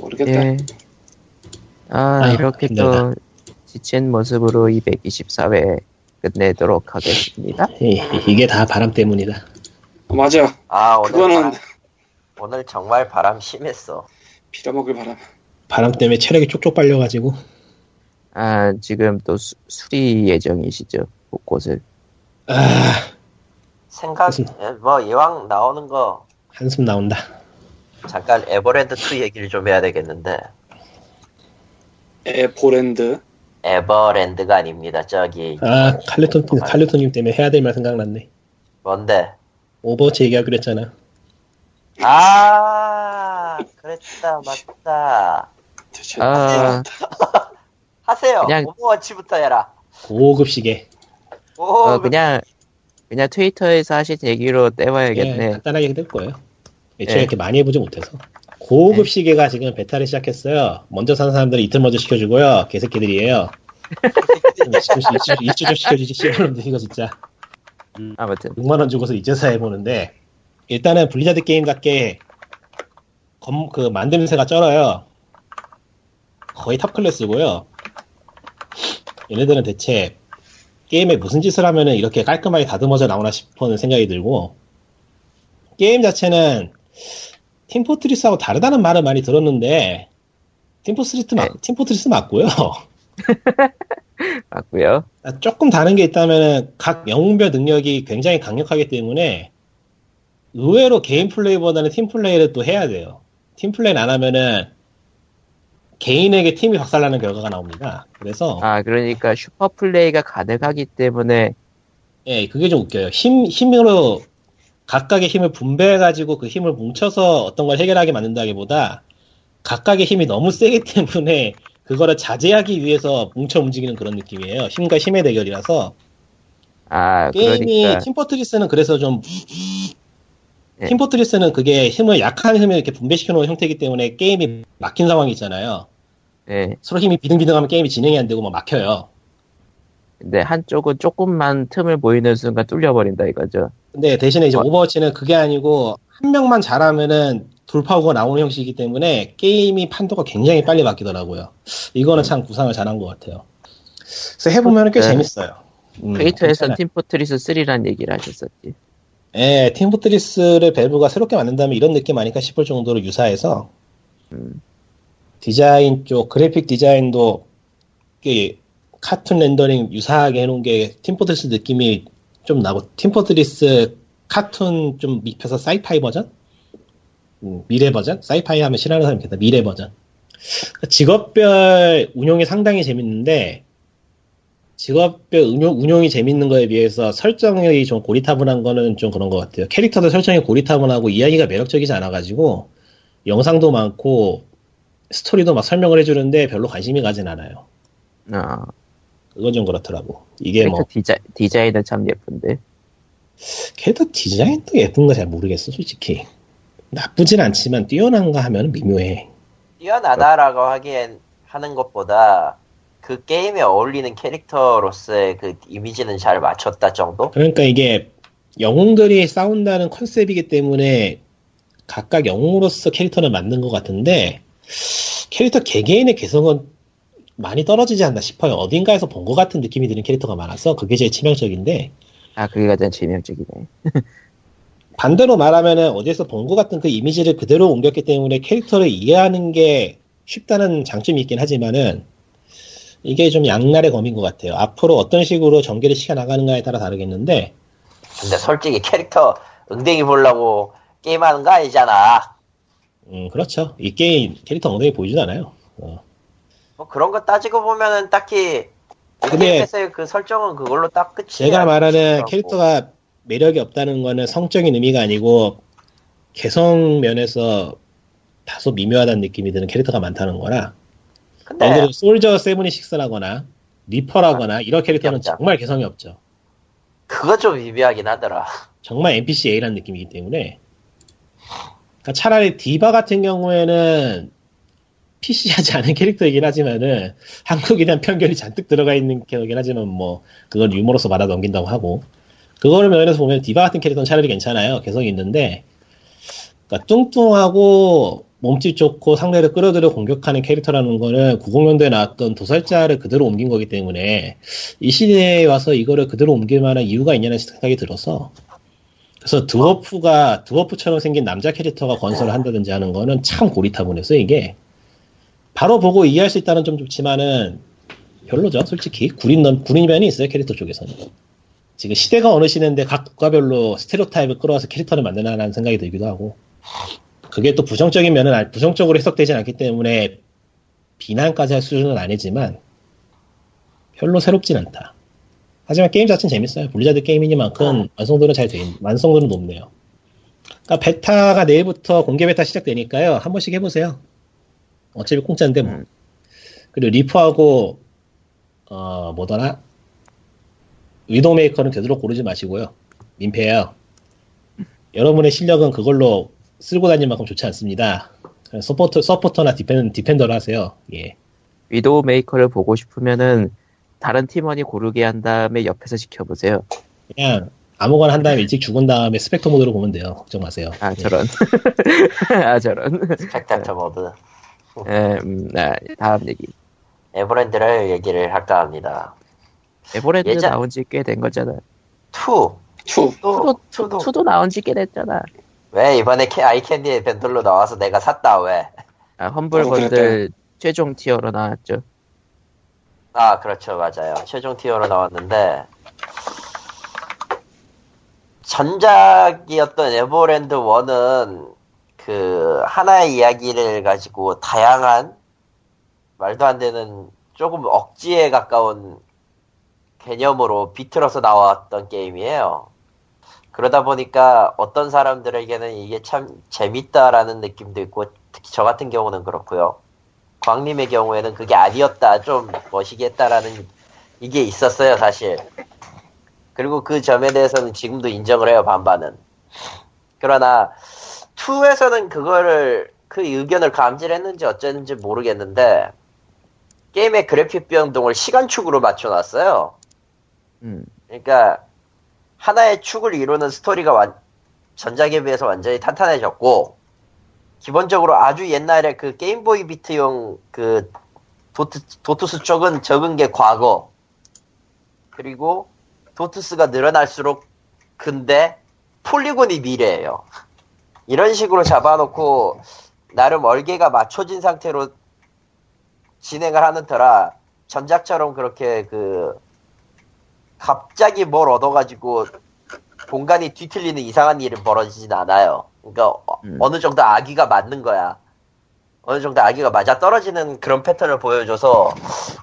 모르겠다
예. 아,
아,
이렇게
힘들다.
또 지친 모습으로 224회 끝내도록 하겠습니다.
이, 이게 다 바람 때문이다.
맞아
아 오늘
그거는
바람, 오늘 정말 바람 심했어.
빌어먹을 바람
바람 때문에 체력이 쪽쪽 빨려가지고
아, 지금 또 수, 수리 예정이시죠, 곳곳을.
아
생각 예, 뭐 이왕 나오는 거
한숨 나온다.
잠깐 에볼랜드 2 얘기를 좀 해야 되겠는데
에볼랜드
에버랜드가 아닙니다. 저기
아 칼리토 칼리토님 때문에 해야 될 말 생각났네.
뭔데?
오버워치 얘기하기로 했잖아.
아 그랬다 맞다.
아,
하세요.
그냥-
오버워치부터 해라.
고급 시계.
오,
어, 그냥, 그냥 트위터에서 하신 얘기로
예,
때워야겠네.
간단하게 될 거예요. 애초에
예.
이렇게 많이 해보지 못해서. 고급
예.
시계가 지금 베타를 시작했어요. 먼저 사는 사람들은 이틀 먼저 시켜주고요. 개새끼들이에요. 이주 좀 시켜주지, 씨발놈들 이거 진짜.
아무튼.
6만 원 주고서 이제서 해보는데, 일단은 블리자드 게임답게, 검, 그, 만듦새가 쩔어요. 거의 탑 클래스고요. 얘네들은 대체, 게임에 무슨 짓을 하면은 이렇게 깔끔하게 다듬어져 나오나 싶은 생각이 들고, 게임 자체는, 팀포트리스하고 다르다는 말을 많이 들었는데, 팀포트리스, 맞,
네.
팀포트리스 맞고요.
맞고요
아, 조금 다른 게 있다면은 각 영웅별 능력이 굉장히 강력하기 때문에 의외로 개인 플레이보다는 팀 플레이를 또 해야 돼요. 팀 플레이는 안 하면은 개인에게 팀이 박살나는 결과가 나옵니다. 그래서
아, 그러니까 슈퍼 플레이가 가능하기 때문에,
예, 그게 좀 웃겨요. 힘 힘으로 각각의 힘을 분배해 가지고 그 힘을 뭉쳐서 어떤 걸 해결하게 만든다기보다 각각의 힘이 너무 세기 때문에 그거를 자제하기 위해서 뭉쳐 움직이는 그런 느낌이에요. 힘과 힘의 대결이라서
아,
게임이
그러니까,
팀포트리스는 그래서 좀
예.
팀포트리스는 그게 힘을 약한 힘을 이렇게 분배시켜 놓은 형태이기 때문에 게임이 막힌 상황이 있잖아요.
예.
서로 힘이 비등비등하면 게임이 진행이 안 되고 막 막혀요.
근데 한쪽은 조금만 틈을 보이는 순간 뚫려버린다 이거죠.
근데 대신에 이제
어.
오버워치는 그게 아니고 한 명만 잘하면은 돌파구가 나오는 형식이기 때문에 게임이 판도가 굉장히 빨리 바뀌더라고요. 이거는 참 구상을 잘한 것 같아요. 그래서 해보면 꽤
네.
재밌어요. 음, 괜찮아요.
팀포트리스 3라는 얘기를 하셨었지.
예, 팀포트리스를 밸브가 새롭게 만든다면 이런 느낌 아닐까 싶을 정도로 유사해서
음.
디자인 쪽 그래픽 디자인도 꽤 카툰 렌더링 유사하게 해놓은 게 팀포트리스 느낌이 좀 나고 팀포트리스 카툰 좀 입혀서 sci-fi 버전? 음, 미래 버전? 사이파이 하면 싫어하는 사람이 있겠다. 미래 버전. 직업별 운용이 상당히 재밌는데 직업별 운용, 운용이 재밌는 거에 비해서 설정이 좀 고리타분한 거는 좀 그런 것 같아요. 캐릭터들 설정이 고리타분하고 이야기가 매력적이지 않아가지고 영상도 많고 스토리도 막 설명을 해주는데 별로 관심이 가진 않아요.
어,
그건 좀 그렇더라고. 이게 뭐
디자, 디자인은 참 예쁜데.
캐릭터 디자인도 예쁜 거 잘 모르겠어 솔직히. 나쁘진 않지만 뛰어난가 하면 미묘해.
뛰어나다라고 하기엔 하는 것보다 그 게임에 어울리는 캐릭터로서의 그 이미지는 잘 맞췄다 정도?
그러니까 이게 영웅들이 싸운다는 컨셉이기 때문에 각각 영웅으로서 캐릭터를 만든 것 같은데 캐릭터 개개인의 개성은 많이 떨어지지 않나 싶어요. 어딘가에서 본 것 같은 느낌이 드는 캐릭터가 많아서 그게 제일 치명적인데
아, 그게 가장致命적이네.
반대로 말하면은 어디에서 본 것 같은 그 이미지를 그대로 옮겼기 때문에 캐릭터를 이해하는 게 쉽다는 장점이 있긴 하지만은 이게 좀 양날의 검인 것 같아요. 앞으로 어떤 식으로 전개를 시켜 나가는가에 따라 다르겠는데
근데 솔직히 캐릭터 응대기 보려고 게임하는 거 아니잖아.
음 그렇죠. 이 게임 캐릭터 엉덩이 보이진 않아요. 어.
뭐 그런 거 따지고 보면은 딱히 게임에서의 그 설정은 그걸로 딱 끝이야.
제가 말하는. 캐릭터가 매력이 없다는 거는 성적인 의미가 아니고 개성 면에서 다소 미묘하다는 느낌이 드는 캐릭터가 많다는 거라
근데
예를 솔저 세븐이식스라거나 리퍼라거나 이런 캐릭터는
없죠.
정말 개성이 없죠.
그거 좀 미묘하긴 하더라.
정말 NPC-A라는 느낌이기 때문에 그러니까 차라리 디바 같은 경우에는 PC하지 않은 캐릭터이긴 하지만은 한국에 대한 편견이 잔뜩 들어가 있는 캐릭터이긴 하지만 뭐 그걸 유머로서 받아 넘긴다고 하고. 그거를 면에서 보면 디바 같은 캐릭터는 차라리 괜찮아요. 개성이 있는데 그러니까 뚱뚱하고 몸집 좋고 상대를 끌어들여 공격하는 캐릭터라는 거는 90년대에 나왔던 도살자를 그대로 옮긴 거기 때문에 이 시대에 와서 이거를 그대로 옮길 만한 이유가 있냐는 생각이 들어서 그래서 드워프가 드워프처럼 생긴 남자 캐릭터가 건설을 한다든지 하는 거는 참 고리타분해서 이게 바로 보고 이해할 수 있다는 점 좋지만은 별로죠. 솔직히 구린 넘 구린 면이 있어요 캐릭터 쪽에서는. 지금 시대가 어느 시대인데 각 국가별로 스테레오타입을 끌어와서 캐릭터를 만드나라는 생각이 들기도 하고. 그게 또 부정적인 면은 아- 부정적으로 해석되진 않기 때문에 비난까지 할 수준은 아니지만 별로 새롭진 않다. 하지만 게임 자체는 재밌어요. 블리자드 게임이니만큼 완성도는 잘 돼, 있- 완성도는 높네요. 그러니까 베타가 내일부터 공개 베타 시작되니까요. 한 번씩 해보세요. 어차피 공짜인데 뭐.
음.
그리고 리퍼하고 어 뭐더라 위도우메이커는 되도록 고르지 마시고요. 민폐예요. 여러분의 실력은 그걸로 쓸고 다닐 만큼 좋지 않습니다. 서포터, 서포터나 defen, defender를 하세요. 예.
위도우 메이커를 보고 싶으면은 다른 팀원이 고르게 한 다음에 옆에서 지켜보세요.
그냥 아무거나 한 다음에 일찍 죽은 다음에 specta 모드로 보면 돼요. 걱정 마세요.
아
예.
저런. 아 저런.
spectator 모드.
에, 음, 아, 다음 얘기.
에볼랜드를 얘기를 할까 합니다.
에볼랜드
예전-
나온 지 꽤 된 거잖아.
2.
two.
또,
two,
2도.
two도 나온 지 꽤 됐잖아.
왜 이번에 캐- eye candy 번들로 나와서 내가 샀다 왜?
아, 험블
어,
번들 최종 tier로 나왔죠.
아 그렇죠 맞아요 최종 티어로 나왔는데 전작이었던 에버랜드 1은 그 하나의 이야기를 가지고 다양한 말도 안 되는 조금 억지에 가까운 개념으로 비틀어서 나왔던 게임이에요. 그러다 보니까 어떤 사람들에게는 이게 참 재밌다라는 느낌도 있고 특히 저 같은 경우는 그렇고요. 광님의 경우에는 그게 아니었다, 좀 멋이게 했다라는 이게 있었어요, 사실. 그리고 그 점에 대해서는 지금도 인정을 해요, 반반은. 그러나 2에서는 그거를 그 의견을 감지를 했는지 어쨌는지 모르겠는데 게임의 그래픽 변동을 시간축으로 맞춰놨어요.
음.
그러니까 하나의 축을 이루는 스토리가 완- 전작에 비해서 완전히 탄탄해졌고 기본적으로 아주 옛날에 그 게임보이 비트용 그 도트, 도투스 쪽은 적은 게 과거 그리고 도투스가 늘어날수록 근데 폴리곤이 미래예요. 이런 식으로 잡아놓고 나름 얼개가 맞춰진 상태로 진행을 하는 터라 전작처럼 그렇게 그 갑자기 뭘 얻어가지고 공간이 뒤틀리는 이상한 일이 벌어지진 않아요. 그러니까 어-
음.
어느 정도 아기가 맞는 거야. 어느 정도 아기가 맞아 떨어지는 그런 패턴을 보여줘서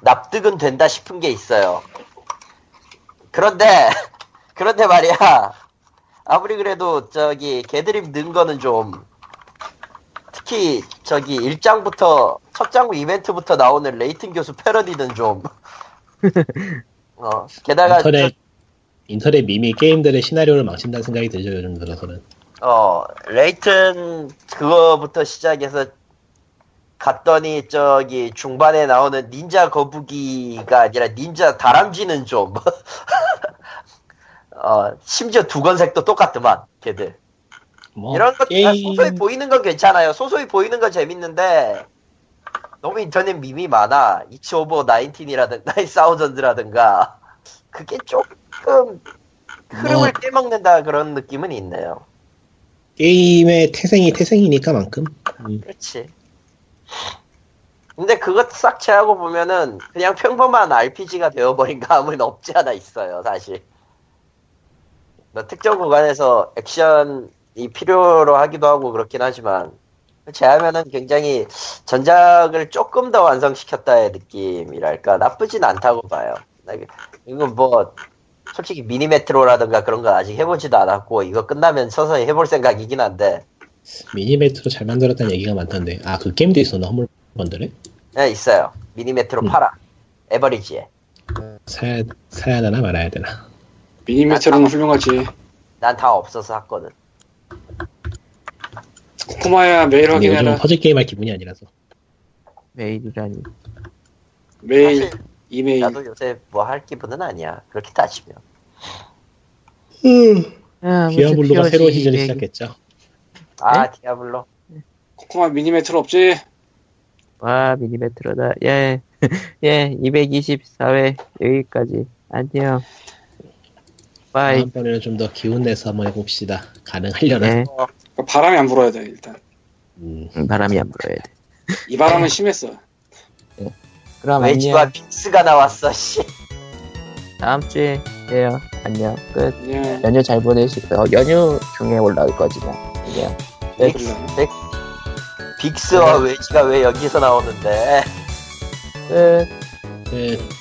납득은 된다 싶은 게 있어요. 그런데 그런데 말이야 아무리 그래도 저기 개드립 는 거는 좀 특히 저기 1장부터 첫 장부 이벤트부터 나오는 레이튼 교수 패러디는 좀 어, 게다가
인터넷, 인터넷 밈이 게임들의 시나리오를 망친다는 생각이 들죠, 요즘 들어서는.
어, 레이튼 그거부터 시작해서 갔더니 저기 중반에 나오는 닌자 거북이가 아니라 닌자 다람쥐는 좀. 어, 심지어 두건색도 똑같더만 걔들.
뭐,
이런 것
게임,
아, 소소히 보이는 건 괜찮아요. 소소히 보이는 건 재밌는데 너무 인터넷 밈이 많아. 이츠 오버 나인틴이라든가 나이사우전드라든가 그게 조금 흐름을
뭐.
깨먹는다 그런 느낌은 있네요
게임의 태생이 태생이니까만큼. 음,
그렇지. 근데 그것 싹 제하고 보면은 그냥 평범한 RPG가 되어버린 감은 없지 않아 있어요, 사실. 뭐 특정 구간에서 액션이 필요로 하기도 하고 그렇긴 하지만 제하면은 굉장히 전작을 조금 더 완성시켰다의 느낌이랄까 나쁘진 않다고 봐요. 나- 이건 뭐 솔직히 미니메트로라든가 그런 거 아직 해보지도 않았고 이거 끝나면 서서히 해볼 생각이긴 한데
미니 메트로 잘 만들었다는 얘기가 많던데. 아, 그 게임도 있었나, 홈물 번들에?
네, 있어요. 미니메트로
음.
팔아. 에버리지에.
사야, 사야 되나 말아야 되나.
미니메트로는 훌륭하지.
난 다 없어서 샀거든.
코코마야 메일
근데 요즘
확인해라.
퍼즐 게임 할 기분이 아니라서.
메일이라니.
메일
사실
이메일.
나도 요새 뭐 할 기분은 아니야. 그렇게 따지면.
아,
디아블로가 새로운 시즌을
200
시작했죠.
아, 디아블로.
코코마 미니메트로 없지?
와, 미니메트로다. 예. 예, 224회 여기까지. 안녕. Bye.
다음번에는 좀 더 기운 내서 한번 해봅시다. 가능하려나?
네.
바람이 안 불어야 돼 일단.
음,
음, 바람이 안 불어야 돼.
이 바람은 심했어.
그럼 안녕.
빅스가 나왔어, 씨.
다음 주에 봬요. 안녕. 끝.
그냥
연휴 잘 보내시고 어, 연휴 중에 올라올 거지 뭐. 안녕. 끝.
빅스, 빅, 빅스와 외지가 왜 여기서 나오는데?
끝.
끝.